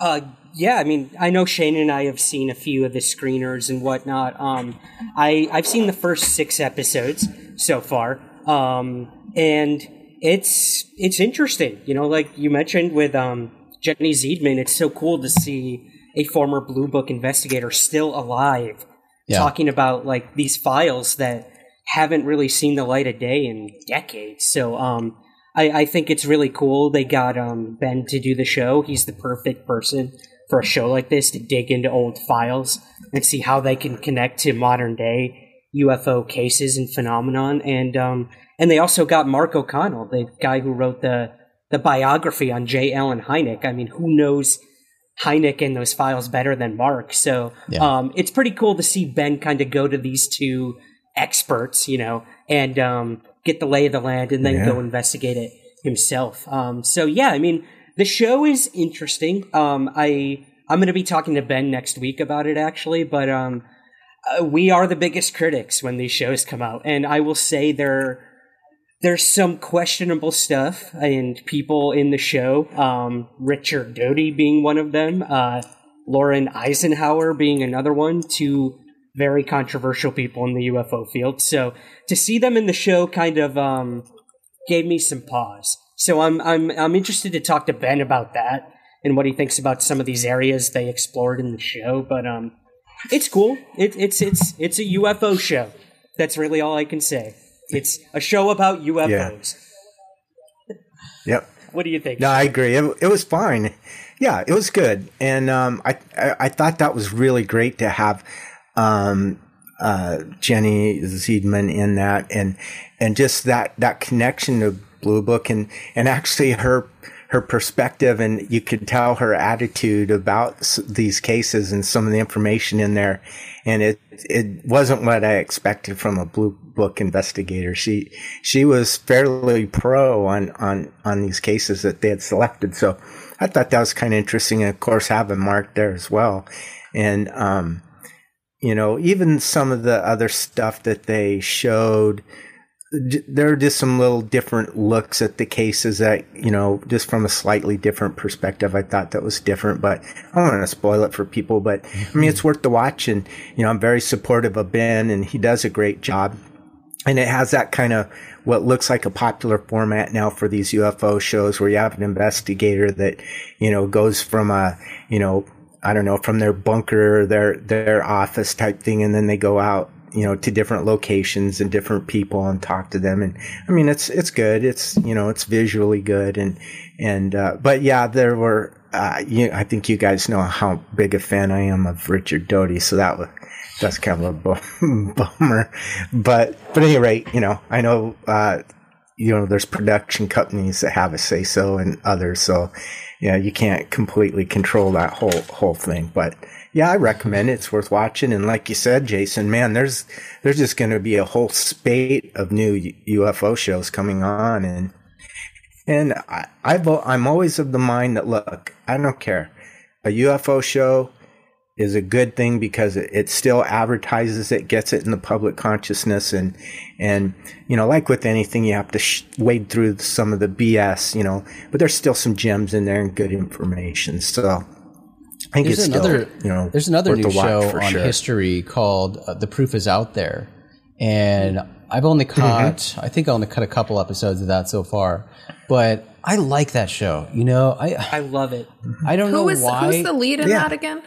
Uh, yeah, I mean, I know Shane and I have seen a few of the screeners and whatnot. Um, I I've seen the first six episodes so far, um, and it's it's interesting. You know, like you mentioned with um, Jennie Zeidman, it's so cool to see a former Blue Book investigator still alive, Yeah. talking about like these files that haven't really seen the light of day in decades. So, um, I, I think it's really cool they got um, Ben to do the show. He's the perfect person for a show like this to dig into old files and see how they can connect to modern day UFO cases and phenomenon. And um, and they also got Mark O'Connell, the guy who wrote the the biography on J. Allen Hynek. I mean, who knows Hynek and those files better than Mark? So Yeah. um, it's pretty cool to see Ben kind of go to these two experts, you know, and um, get the lay of the land and then Yeah. go investigate it himself. Um, so yeah, I mean, the show is interesting. Um, I I'm going to be talking to Ben next week about it actually, but um, uh, we are the biggest critics when these shows come out, and I will say there there's some questionable stuff and people in the show. Um, Richard Doty being one of them, uh, Laura Eisenhower being another one. Two very controversial people in the UFO field. So to see them in the show kind of um, gave me some pause. So I'm I'm I'm interested to talk to Ben about that and what he thinks about some of these areas they explored in the show. But um, it's cool. It, it's it's it's a UFO show. That's really all I can say. It's a show about UFOs. Yep. What do you think? No, I agree. It, it was fine. Yeah, it was good, and um, I, I I thought that was really great to have um, uh, Jennie Zeidman in that, and and just that that connection to Blue Book, and and actually her her perspective, and you could tell her attitude about these cases and some of the information in there, and it it wasn't what I expected from a Blue Book investigator. She she was fairly pro on on on these cases that they had selected. So I thought that was kind of interesting. And of course, having Mark there as well, and um, you know, even some of the other stuff that they showed. There are just some little different looks at the cases that, you know, just from a slightly different perspective. I thought that was different, but I don't want to spoil it for people. But I mean, it's mm-hmm. worth the watch. And, you know, I'm very supportive of Ben and he does a great job and it has that kind of what looks like a popular format now for these UFO shows where you have an investigator that, you know, goes from a, you know, I don't know, from their bunker, their, their office type thing. And then they go out, you know, to different locations and different people and talk to them. And I mean, it's, it's good. It's, you know, it's visually good. And, and, uh, but yeah, there were, uh, you, I think you guys know how big a fan I am of Richard Doty. So that was, that's kind of a bummer. But, but at any rate, you know, I know, uh, you know, there's production companies that have a say so and others. So, yeah, you can't completely control that whole, whole thing. But yeah, I recommend it. It's worth watching. And like you said, Jason, man, there's, there's just going to be a whole spate of new UFO shows coming on. And, and I, I've, I'm always of the mind that, look, I don't care. A UFO show is a good thing because it, it still advertises it, gets it in the public consciousness, and and you know, like with anything, you have to sh- wade through some of the BS, you know, but there's still some gems in there and good information. So I think There's it's another, still, you know, there's another new a show on sure. history called uh, "The Proof Is Out There," and I've only Mm-hmm. caught, I think I only cut a couple episodes of that so far, but I like that show. You know, I I love it. I don't know Who is why. who's the lead in Yeah. that again?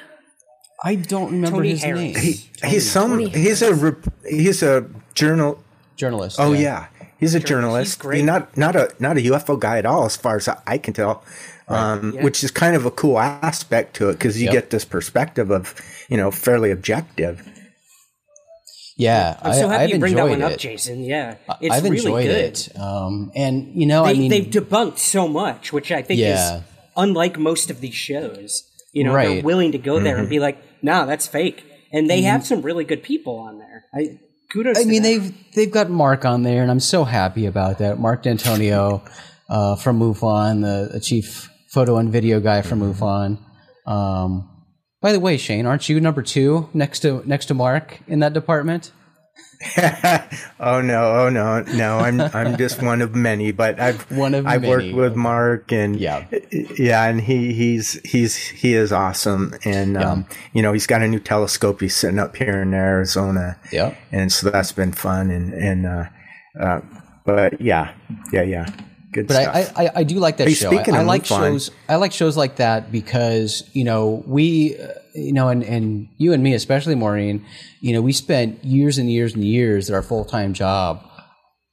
I don't remember Tony his Harris. name. He, he's some, he's a, rep- he's a journal. Journalist. Oh yeah, he's a journalist. great. He's not not a not a UFO guy at all, as far as I can tell. Um, Yeah. Which is kind of a cool aspect to it because you Yep. get this perspective of you know fairly objective. yeah. I'm so happy I've you bring that enjoyed one it. up, Jason. Yeah, it's I've really enjoyed good. it. Um, and you know, They, I mean, they've debunked so much, which I think Yeah. is unlike most of these shows. You know, they're Mm-hmm. willing to go there and be like, "No, that's fake," and they have some really good people on there. I kudos. I to mean, them. they've they've got Mark on there, and I'm so happy about that. Mark D'Antonio uh, from MUFON, the, the chief photo and video guy from MUFON. Um, by the way, Shane, aren't you number two next to next to Mark in that department? oh no, oh no, no! I'm I'm just one of many, but I've One of I've many. worked with Mark and Yeah. yeah, and he he's he's he is awesome, and um, you know he's got a new telescope he's sitting up here in Arizona, Yep. and so that's been fun, and and uh, uh, but yeah, yeah, yeah, good But stuff. I, I, I do like that Hey, show. speaking I, I like shows. I like shows like that because you know we, uh, you know, and and you and me especially, Maureen. You know, we spent years and years and years at our full time job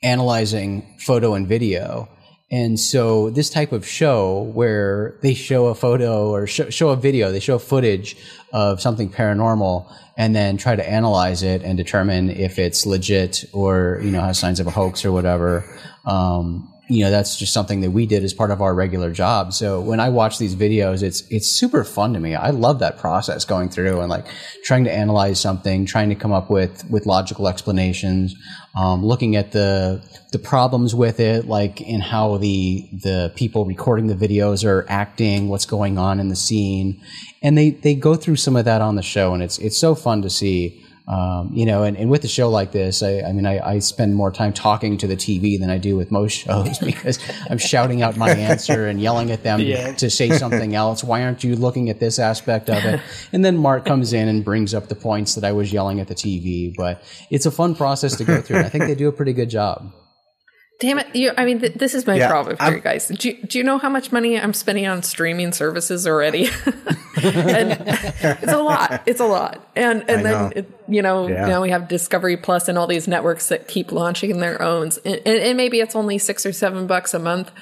analyzing photo and video. And so this type of show where they show a photo or show, show a video, they show footage of something paranormal and then try to analyze it and determine if it's legit or, you know, has signs of a hoax or whatever. Um, you know that's just something that we did as part of our regular job. So when i watch these videos it's it's super fun to me. I love that process going through and like trying to analyze something trying to come up with with logical explanations um, looking at the the problems with it like in how the the people recording the videos are acting what's going on in the scene. And they they go through some of that on the show and it's it's so fun to see um, you know, and, and with a show like this, I, I mean, I, I, spend more time talking to the TV than I do with most shows because I'm shouting out my answer and yelling at them yeah. to, to, say something else. Why aren't you looking at this aspect of it? And then Mark comes in and brings up the points that I was yelling at the TV. But it's a fun process to go through. And I think they do a pretty good job. Damn it! You, I mean, th- this is my yeah, problem for you guys. Do you, do you know how much money I'm spending on streaming services already? and it's a lot. It's a lot. And and I then know. It, you know yeah. now we have Discovery Plus and all these networks that keep launching their own. And, and maybe it's only six or seven bucks a month.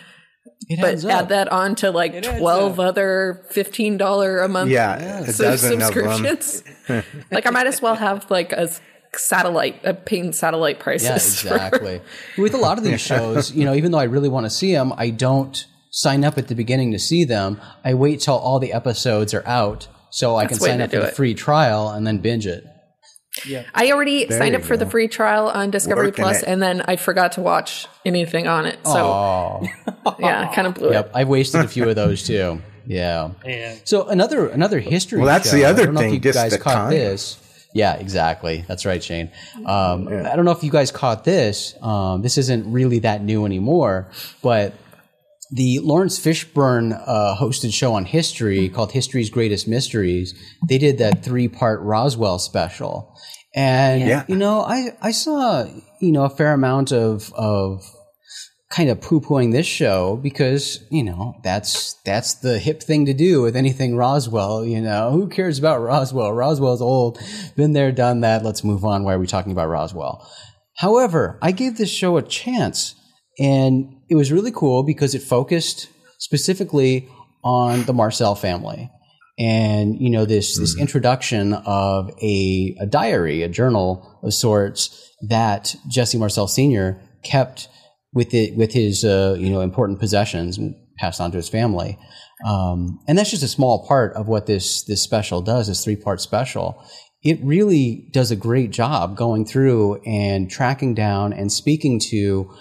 It but add that on to like it twelve other fifteen dollar a month yeah, subscriptions. like I might as well have like a satellite, uh, paying satellite prices. Yeah, exactly. With a lot of these shows, you know, even though I really want to see them, I don't sign up at the beginning to see them. I wait till all the episodes are out so I That's can sign up for the free trial and then binge it. Yeah. I already there signed up go. for the free trial on Discovery Working Plus, it. and then I forgot to watch anything on it. So, yeah, kind of blew yep, it. I've wasted a few of those too. Yeah. yeah. So another another history. Well, that's show. the other thing. you guys caught con- this. Yeah, exactly. That's right, Shane. Um, yeah. I don't know if you guys caught this. Um, this isn't really that new anymore, but the Laurence Fishburne uh, hosted show on history called History's Greatest Mysteries, they did that three part Roswell special. And, yeah. you know, I, I saw, you know, a fair amount of, of kind of poo pooing this show because, you know, that's, that's the hip thing to do with anything Roswell. You know, who cares about Roswell? Roswell's old, been there, done that. Let's move on. Why are we talking about Roswell? However, I gave this show a chance and it was really cool because it focused specifically on the Marcel family. And, you know, this, mm-hmm. this introduction of a, a diary, a journal of sorts that Jesse Marcel Sr. kept with it, with his, uh, you know, important possessions passed on to his family. Um, and that's just a small part of what this, this special does, this three part special. It really does a great job going through and tracking down and speaking to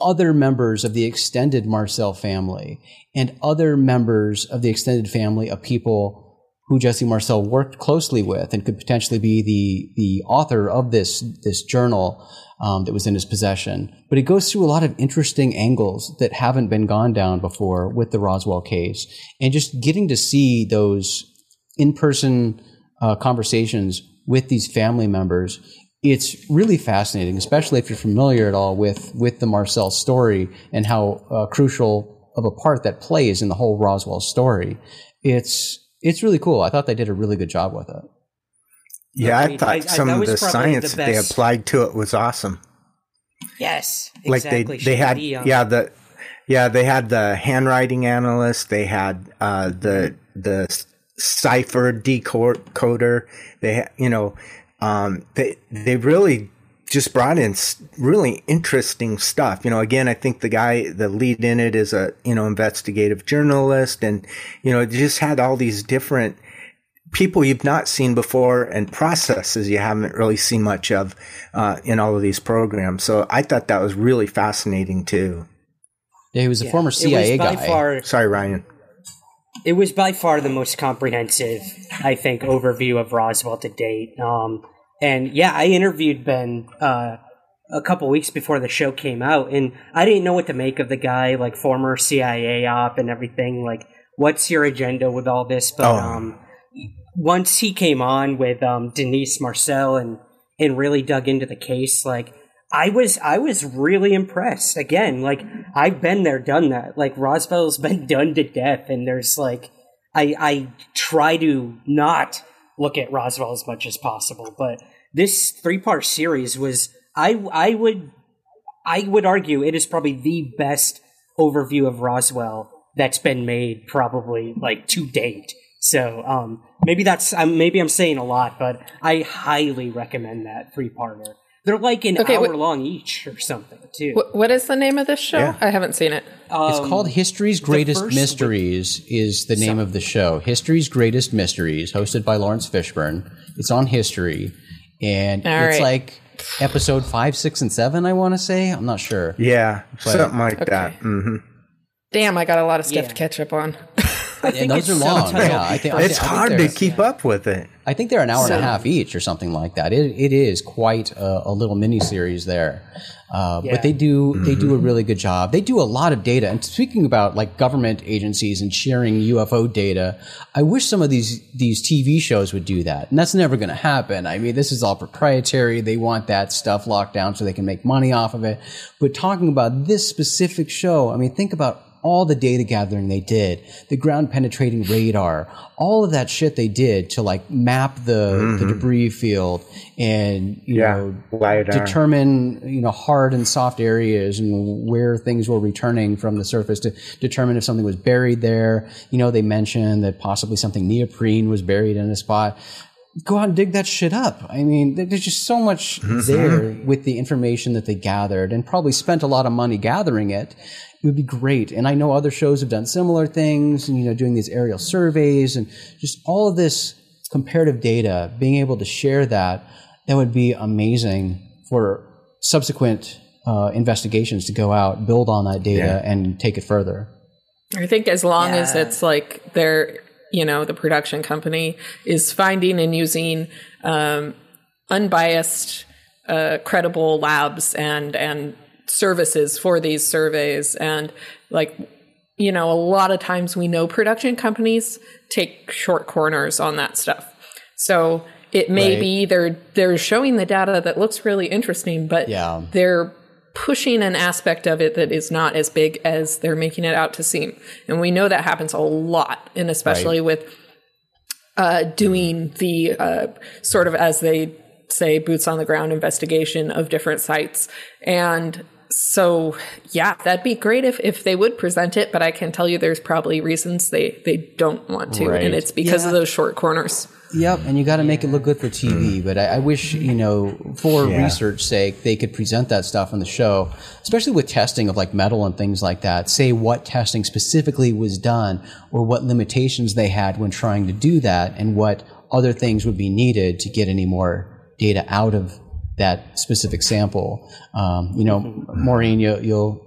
other members of the extended Marcel family and other members of the extended family of people who Jesse Marcel worked closely with and could potentially be the the author of this this journal um, that was in his possession. But it goes through a lot of interesting angles that haven't been gone down before with the Roswell case, and just getting to see those in person uh, conversations with these family members it's really fascinating, especially if you're familiar at all with with the Marcel story and how uh, crucial of a part that plays in the whole Roswell story. It's it's really cool. I thought they did a really good job with it. Yeah, I thought I, some I, of the science the they applied to it was awesome. Yes, exactly. like they they had yeah the yeah they had the handwriting analyst. They had uh, the the cipher decoder. They you know um, they they really just brought in really interesting stuff. You know, again, I think the guy, the lead in it is a, you know, investigative journalist and, you know, just had all these different people you've not seen before and processes you haven't really seen much of, uh, in all of these programs. So I thought that was really fascinating too. Yeah, he was a yeah, former CIA guy. Far, Sorry, Ryan. It was by far the most comprehensive, I think, overview of Roswell to date. Um, and yeah, I interviewed Ben uh, a couple weeks before the show came out, and I didn't know what to make of the guy, like former CIA op and everything. Like, what's your agenda with all this? But oh. um, once he came on with um, Denise Marcel and and really dug into the case, like I was I was really impressed. Again, like I've been there, done that. Like Roswell's been done to death, and there's like I I try to not look at Roswell as much as possible. But this three part series was I I would I would argue it is probably the best overview of Roswell that's been made probably like to date. So um, maybe that's um, maybe I'm saying a lot, but I highly recommend that three parter. They're like an Okay, hour wait- long each or something too. Wh- what is the name of this show? Yeah. I haven't seen it. It's called History's Greatest first Mysteries is the name of the show. History's Greatest Mysteries, hosted by Laurence Fishburne. It's on History, and All it's right. like episode five, six, and seven. I want to say. I'm not sure. Yeah, something like that. hmm Damn, I got a lot of stuff Yeah. to catch up on. I think those it's are long. subtitled Yeah, I think It's I think hard to they're- keep up with it. I think they're an hour and a half each or something like that. It, it is quite a, a little mini series there. Uh, Yeah. But they do they do a really good job. They do a lot of data. And speaking about like government agencies and sharing UFO data, I wish some of these these TV shows would do that. And that's never going to happen. I mean, this is all proprietary. They want that stuff locked down so they can make money off of it. But talking about this specific show, I mean, think about all the data gathering they did, the ground penetrating radar, all of that shit they did to like map the, the mm-hmm. debris field and you Yeah, know LiDAR. determine you know hard and soft areas and where things were returning from the surface to determine if something was buried there. You know, they mentioned that possibly something neoprene was buried in a spot. Go out and dig that shit up. I mean, there's just so much there with the information that they gathered and probably spent a lot of money gathering it. It would be great. And I know other shows have done similar things and, you know, doing these aerial surveys and just all of this comparative data, being able to share that, that would be amazing for subsequent uh, investigations to go out, build on that data, and take it further. I think as long as it's like they're, you know, the production company is finding and using um, unbiased, uh, credible labs and and services for these surveys, and like, you know, a lot of times we know production companies take short corners on that stuff. So it may Right. be they're they're showing the data that looks really interesting, but Yeah. they're pushing an aspect of it that is not as big as they're making it out to seem. And we know that happens a lot, and especially with uh, doing the uh, sort of, as they say, boots on the ground investigation of different sites. And so, yeah, that'd be great if, if they would present it, but I can tell you there's probably reasons they, they don't want to, Right. and it's because of those short corners. Yep, and you got to make it look good for TV. But I, I wish, you know, for Yeah. research sake, they could present that stuff on the show, especially with testing of like metal and things like that. Say what testing specifically was done, or what limitations they had when trying to do that, and what other things would be needed to get any more data out of that specific sample. Um, you know, Maureen, you, you'll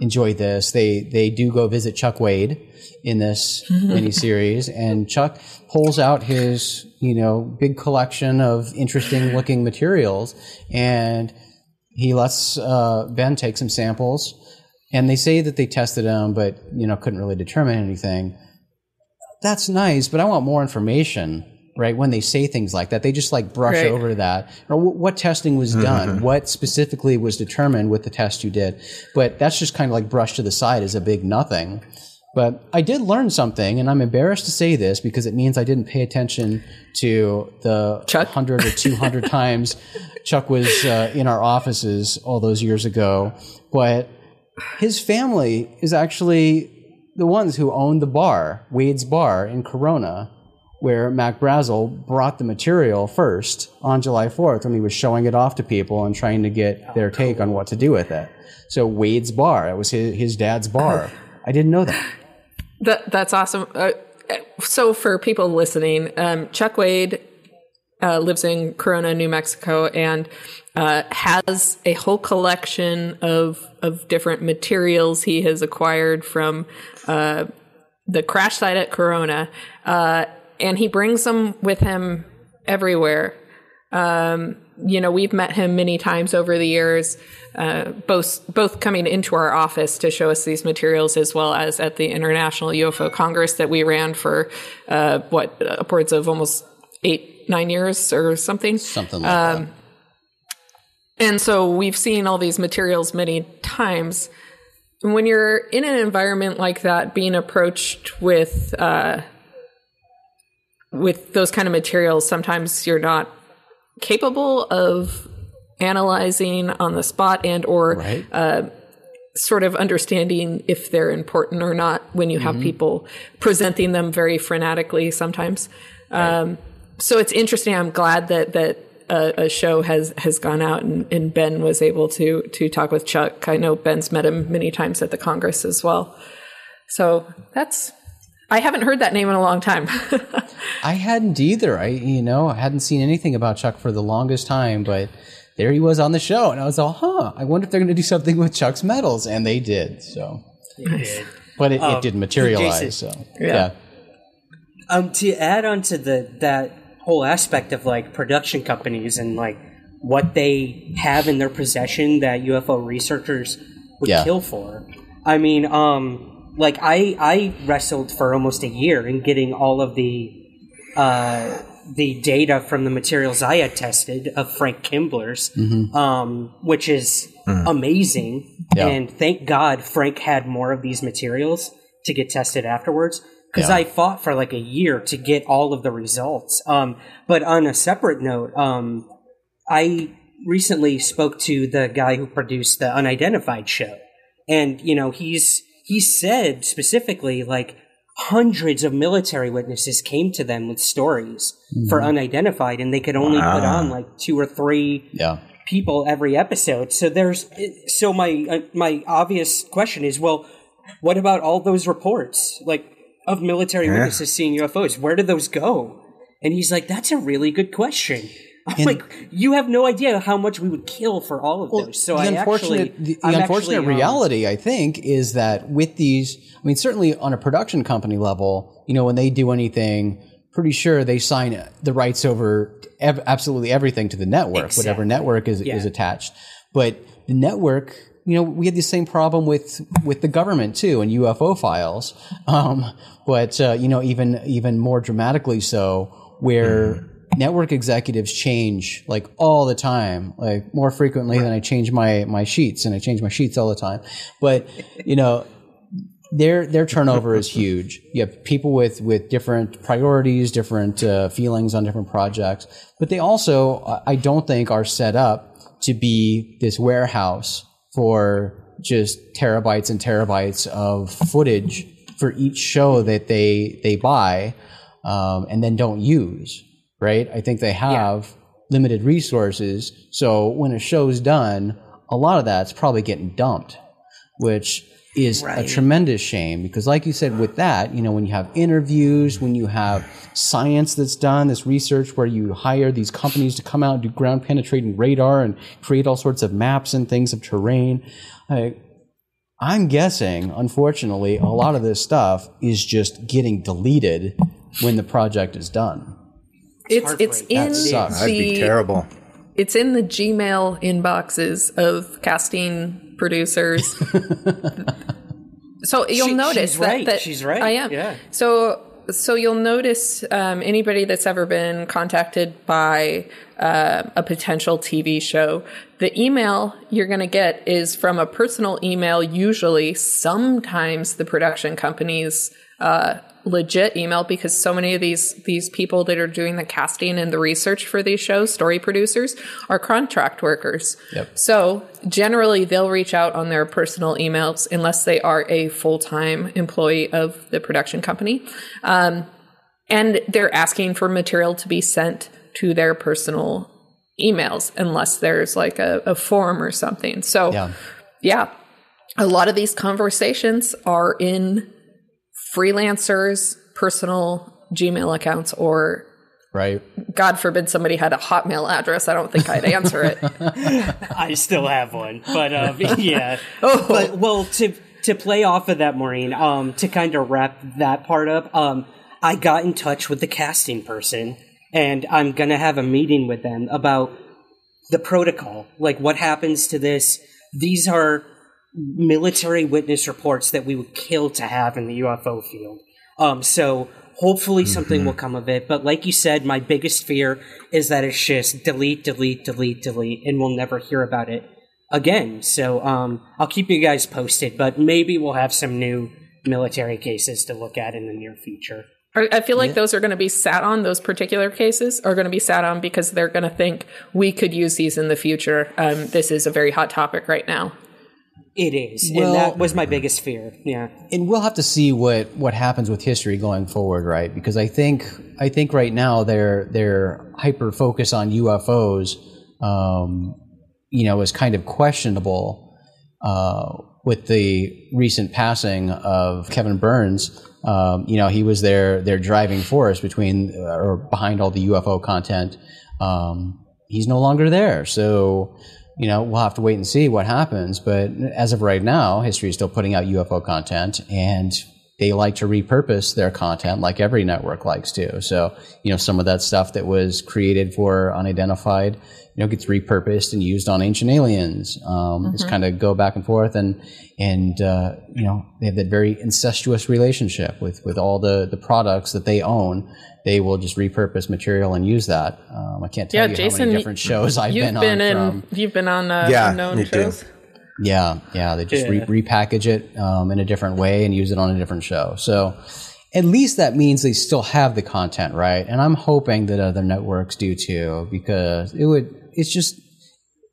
enjoy this. They they do go visit Chuck Wade in this miniseries, and Chuck pulls out his you know big collection of interesting looking materials, and he lets uh, Ben take some samples, and they say that they tested them, but you know couldn't really determine anything. That's nice, but I want more information. Right when they say things like that, they just like brush Right. over that. Or wh- what testing was done? What specifically was determined with the test you did? But that's just kind of like brushed to the side as a big nothing. But I did learn something, and I'm embarrassed to say this because it means I didn't pay attention to the Chuck? 100 or 200 times Chuck was uh, in our offices all those years ago. But his family is actually the ones who owned the bar, Wade's Bar in Corona, where Mac Brazel brought the material first on July 4th when he was showing it off to people and trying to get their take on what to do with it. So Wade's Bar, it was his, his dad's bar. I didn't know that. That that's awesome. Uh, so for people listening, um, Chuck Wade uh, lives in Corona, New Mexico, and uh, has a whole collection of of different materials he has acquired from uh, the crash site at Corona, uh, and he brings them with him everywhere. Um, you know, we've met him many times over the years, uh, both both coming into our office to show us these materials, as well as at the International UFO Congress that we ran for uh, what upwards of almost eight nine years or something. Something like that. And so we've seen all these materials many times. When you're in an environment like that, being approached with uh, with those kind of materials, sometimes you're not capable of analyzing on the spot and or Right. Uh, sort of understanding if they're important or not when you have mm-hmm. people presenting them very frenetically sometimes. Um, so it's interesting. I'm glad that that a, a show has has gone out and, and Ben was able to to talk with Chuck. I know Ben's met him many times at the Congress as well. So that's I haven't heard that name in a long time. I hadn't either. I you know I hadn't seen anything about Chuck for the longest time, but there he was on the show, and I was all, huh. I wonder if they're going to do something with Chuck's metals, and they did. So, but it, it didn't materialize. Jason. so Yeah. yeah. Um, to add on to the that whole aspect of like production companies and like what they have in their possession that UFO researchers would Yeah. kill for. I mean, um, like I I wrestled for almost a year in getting all of the uh, the data from the materials I had tested of Frank Kimbler's, um, which is amazing. Yeah. And thank God Frank had more of these materials to get tested afterwards because Yeah. I fought for like a year to get all of the results. Um, but on a separate note, um, I recently spoke to the guy who produced the Unidentified show, and you know he's he said specifically like hundreds of military witnesses came to them with stories for unidentified, and they could only put on like two or three Yeah. people every episode. So there's so my uh, my obvious question is, well, what about all those reports like of military witnesses seeing UFOs? Where did those go? And he's like, that's a really good question. I'm like, you have no idea how much we would kill for all of those. So the I unfortunate, actually, the, the unfortunate actually, um, reality, I think, is that with these, I mean, certainly on a production company level, you know, when they do anything, pretty sure they sign the rights over ev- absolutely everything to the network, whatever network is, Yeah. is attached. But the network, you know, we had the same problem with with the government too, and UFO files. Um, but uh, you know, even even more dramatically so, where network executives change like all the time, like more frequently than I change my my sheets, and I change my sheets all the time. But you know, their their turnover is huge. You have people with with different priorities, different uh, feelings on different projects, but they also, I- I don't think, are set up to be this warehouse for just terabytes and terabytes of footage for each show that they they buy um, and then don't use. Right? I think they have limited resources, so when a show's done, a lot of that's probably getting dumped, which is a tremendous shame because like you said with that you know when you have interviews when you have science that's done this research where you hire these companies to come out and do ground penetrating radar and create all sorts of maps and things of terrain I, i'm guessing unfortunately a lot of this stuff is just getting deleted when the project is done it's it's in sucks. That'd be the terrible. it's in the Gmail inboxes of casting producers. so you'll She- notice she's that, right. that She's right. I am. Yeah. So so you'll notice um, anybody that's ever been contacted by uh, a potential TV show, the email you're going to get is from a personal email. Usually, sometimes the production companies. Uh, legit email because so many of these these people that are doing the casting and the research for these shows story producers are contract workers. Yep. so generally they'll reach out on their personal emails unless they are a full-time employee of the production company. Um, and they're asking for material to be sent to their personal emails unless there's like a, a form or something. So yeah. yeah a lot of these conversations are in freelancers personal gmail accounts or right god forbid somebody had a hotmail address i don't think i'd answer it I still have one, but um, yeah. Oh. But well, to to play off of that, Maureen, um, to kind of wrap that part up, um, I got in touch with the casting person, and I'm gonna have a meeting with them about the protocol, like what happens to this. These are military witness reports that we would kill to have in the UFO field. Um, so hopefully something will come of it. But like you said, my biggest fear is that it's just delete, delete, delete, delete, and we'll never hear about it again. So um, I'll keep you guys posted, but maybe we'll have some new military cases to look at in the near future. I I feel like those are going to be sat on, those particular cases are going to be sat on because they're going to think we could use these in the future. Um, this is a very hot topic right now. It is, Well- and that was my biggest fear. Yeah, and we'll have to see what what happens with history going forward, right? Because I think I think right now their their hyper focus on UFOs, um, you know, is kind of questionable uh, with the recent passing of Kevin Burns. Um, you know, he was their their driving force between uh, or behind all the UFO content. Um, he's no longer there, so you know, we'll have to wait and see what happens. But as of right now, history is still putting out UFO content and they like to repurpose their content like every network likes to. So, you know, some of that stuff that was created for unidentified, you know, gets repurposed and used on ancient aliens. Um, Just kind of go back and forth and, and, uh, you know, they have that very incestuous relationship with, with all the, the products that they own. They will just repurpose material and use that. Um, I can't tell Yeah, you how Jason, many different shows I've You've been, been, on in. from. You've been on uh, Yeah, unknown me too. shows. Yeah, yeah. They just Yeah. Re- repackage it um, in a different way and use it on a different show. So at least that means they still have the content, right? And I'm hoping that other networks do too, because it would. It's just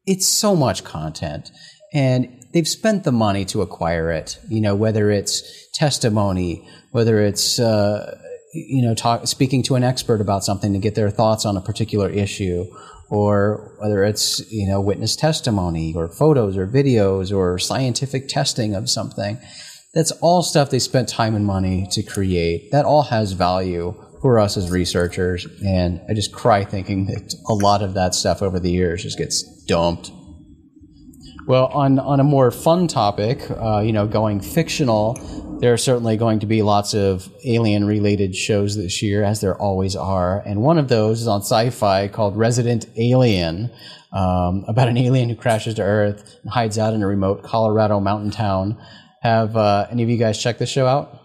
it's so much content, and they've spent the money to acquire it. You know, whether it's testimony, whether it's uh, you know talk, speaking to an expert about something to get their thoughts on a particular issue or whether it's you know witness testimony or photos or videos or scientific testing of something that's all stuff they spent time and money to create. That all has value for us as researchers and i just cry thinking that a lot of that stuff over the years just gets dumped. Well, on, on a more fun topic, uh, you know, going fictional, there are certainly going to be lots of alien related shows this year, as there always are. And one of those is on sci fi called Resident Alien, um, about an alien who crashes to Earth and hides out in a remote Colorado mountain town. Have uh, any of you guys checked this show out?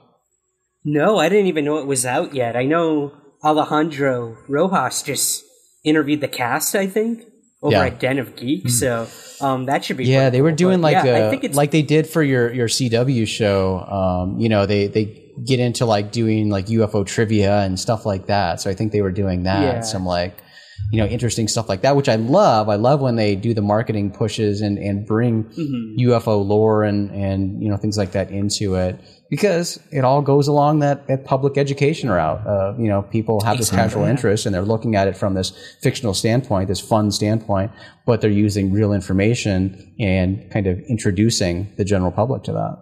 no, I didn't even know it was out yet. I know Alejandro Rojas just interviewed the cast. I think over Yeah. at Den of Geeks, so um, that should be. Yeah, they were doing But like yeah, a, I think it's like they did for your your CW show. Um, you know, they they get into like doing like UFO trivia and stuff like that. So I think they were doing that. Yeah. Some like you know interesting stuff like that, which I love. I love when they do the marketing pushes and and bring Mm-hmm. UFO lore and and you know things like that into it because it all goes along that, that public education route. Uh, you know, people have this casual interest and they're looking at it from this fictional standpoint, this fun standpoint, but they're using real information and kind of introducing the general public to that.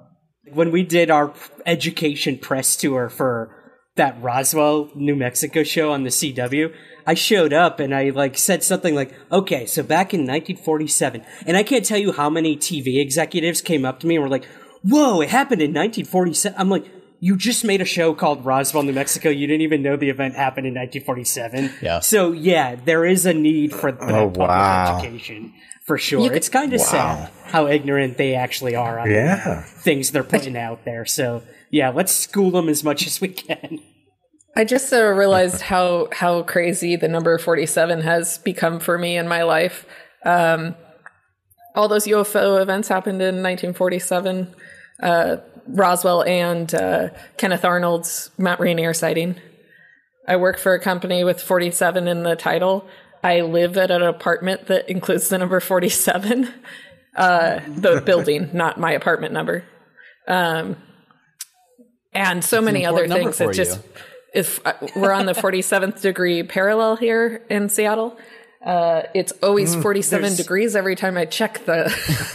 when we did our education press tour for that Roswell, New Mexico show on the CW, I showed up and I like said something like, "Okay, so back in 1947," and I can't tell you how many TV executives came up to me and were like, "Whoa, it happened in 1947." I'm like. You just made a show called Roswell, New Mexico. You didn't even know the event happened in 1947. Yeah. So yeah, there is a need for that Oh, public wow. education for sure. it's kind of sad how ignorant they actually are on Yeah. things they're putting out there. So yeah, let's school them as much as we can. I just uh, realized how how crazy the number forty seven has become for me in my life. Um, all those UFO events happened in 1947. Uh, Roswell and uh, Kenneth Arnold's Mount Rainier sighting. I work for a company with 47 in the title. I live at an apartment that includes the number 47, uh, the building, not my apartment number. Um, and so many other things. It just if uh, we're on the 47th degree parallel here in Seattle. Uh, it's always 47 there's- degrees every time I check the,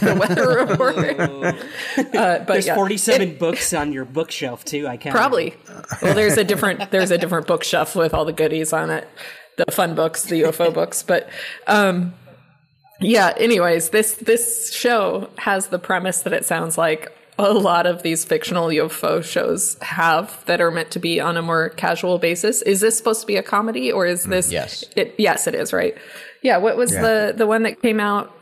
the weather report. uh, but There's yeah, 47 it- books on your bookshelf too. I can Probably. Well, there's a different there's a different bookshelf with all the goodies on it, the fun books, the UFO books. But um, yeah. Anyways, this this show has the premise that it sounds like a lot of these fictional UFO shows have that are meant to be on a more casual basis. Is this supposed to be a comedy or is this? yes. It, yes, it is. Right. Yeah. What was the the one that came out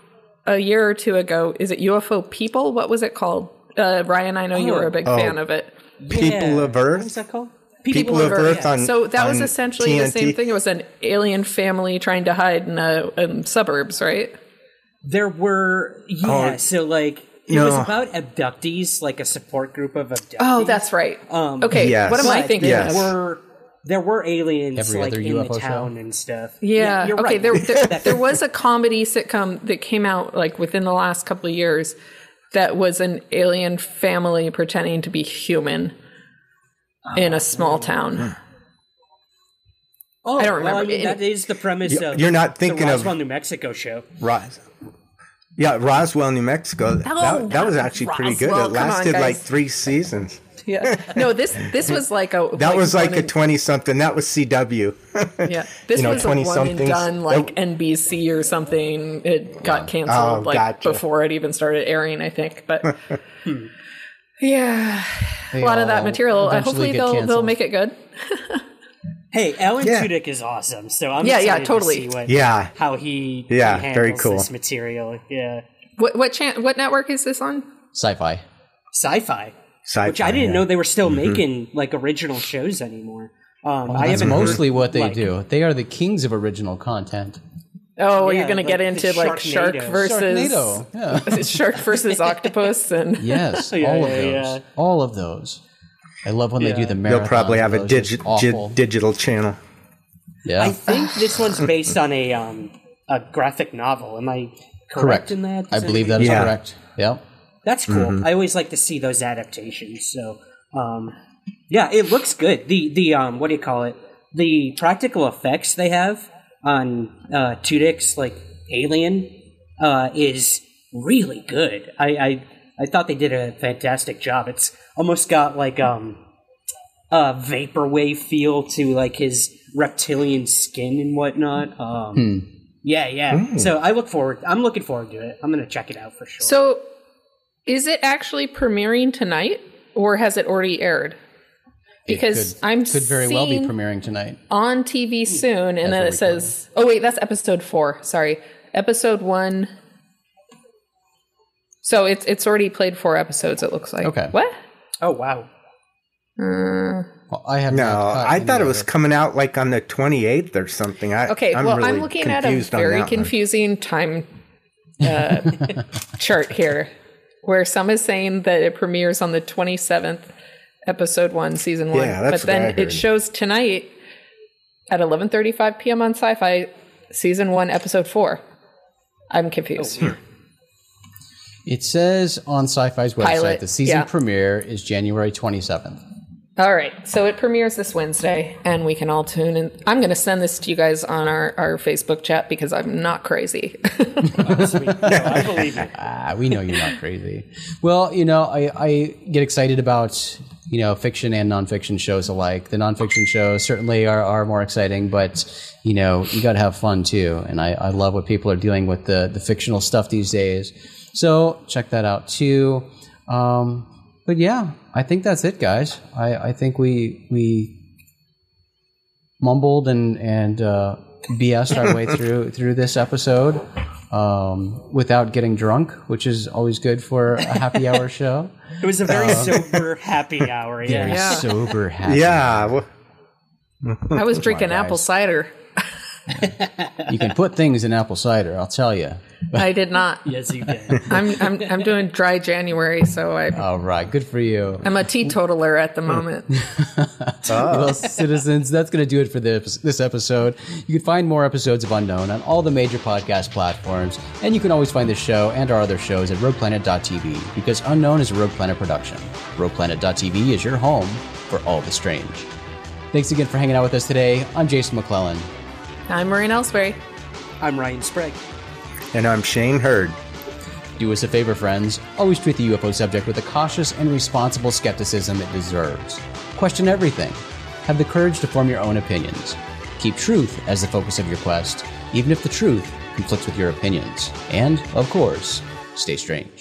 a year or two ago? Is it UFO People? What was it called? Uh, Ryan, I know you were a big fan of it. People of What Earth. was that called? People of Earth on so that was on essentially the same thing. It was an alien family trying to hide in, a, in suburbs, right? There were yeah. Oh. so like it was about abductees, like a support group of abductees. Oh, that's right. Um, okay, Yes. what am I But thinking? There Yes. were there were aliens Every like other in the UFO show? town and stuff. Yeah. you're okay. right. There, there, there was a comedy sitcom that came out like within the last couple of years that was an alien family pretending to be human in a small town. Oh, I don't well, remember. mean, that is the premise You- of you're not thinking the of- Roswell, New Mexico show. Ros- yeah, Roswell, New Mexico. that, that was actually pretty good. Roswell, It come on, lasted like guys. three seasons. Yeah. No, this this was like a That was like one a and- 20 something. That was CW. Yeah, this you know, was a one and 20-somethings. done like That- NBC or something. It got canceled Oh, like gotcha. before it even started airing, I think. But yeah, a lot of that all material. Uh, eventually hopefully get they'll they'll canceled. make it good. Hey, Alan Yeah. Tudyk is awesome. So I'm Yeah, yeah, excited totally. To see what, Yeah. how he Yeah, he very handles cool. this material. Yeah, What what chan- what network is this on? Sci-fi. sci-fi, Sci-fi, which I didn't yeah. know they were still making like original shows anymore. Um, I That's haven't heard, mostly what they like- do. They are the kings of original content. Oh, Yeah, you're gonna get into like shark versus Sharknado. Yeah. shark versus octopus, and Yes, Yeah, all of those. yeah. All of those. I love when they do the marathon. They'll probably have a Those are just digi- gi- digital channel. yeah. I think this one's based on a um a graphic novel. Am I correct, correct. in that? I Does believe that is anybody- is Yeah. correct. Yep. That's cool. Mm-hmm. I always like to see those adaptations. So, um, yeah, it looks good. The the um, what do you call it? The practical effects they have on uh, Tudyk's like alien uh, is really good. I, I I thought they did a fantastic job. It's almost got like um a vaporwave feel to like his reptilian skin and whatnot. Um, Hmm. Yeah, yeah. So I look forward. I'm looking forward to it. I'm gonna check it out for sure. so is it actually premiering tonight, or has it already aired? Because could, I'm could very well be premiering tonight. on TV soon, and then we're it says, "Oh wait, that's episode four. Sorry, episode one." So it's it's already played four episodes. It looks like. Okay. What? oh wow. Well, I have No, I thought it was coming out like on the 28th or something. I, Okay. I'm well, really I'm looking at a very that one. confusing time uh, chart here, where some is saying that it premieres on the 27th, episode one, season one. Yeah, that's but then it shows tonight at 11:35 p.m. on Sci-Fi, season one, episode four. I'm confused. It says on Sci-Fi's website Pilot, the season yeah. premiere is January 27th. All right, so it premieres this Wednesday, and we can all tune in. I'm going to send this to you guys on our, our Facebook chat because I'm not crazy. Sweet. No, I believe it. Ah, we know you're not crazy. Well, you know, I, I get excited about you know fiction and nonfiction shows alike. The nonfiction shows certainly are, are more exciting, but you know you got to have fun too. And I, I love what people are doing with the the fictional stuff these days. So check that out too. Um, but yeah, I think that's it, guys. I, I think we we mumbled and and uh, BS'd our way through through this episode um, without getting drunk, which is always good for a happy hour show. It was a very sober, happy hour. Yeah. Very Yeah. sober, happy. Yeah. I was drinking apple cider. You can put things in apple cider, I'll tell you. I did not. Yes, you did. I'm I'm I'm doing dry January, so I All right, good for you. I'm a teetotaler at the moment. Well, citizens, that's going to do it for this, this episode. You can find more episodes of Unknown on all the major podcast platforms, and you can always find the show and our other shows at rogueplanet.tv because Unknown is a Rogue Planet production. Rogueplanet.tv is your home for all the strange. Thanks again for hanging out with us today. I'm Jason McClellan. I'm Maureen Elsberry. I'm Ryan Sprague. And I'm Shane Hurd. Do us a favor, friends. Always treat the UFO subject with the cautious and responsible skepticism it deserves. Question everything. Have the courage to form your own opinions. Keep truth as the focus of your quest, even if the truth conflicts with your opinions. And, of course, stay strange.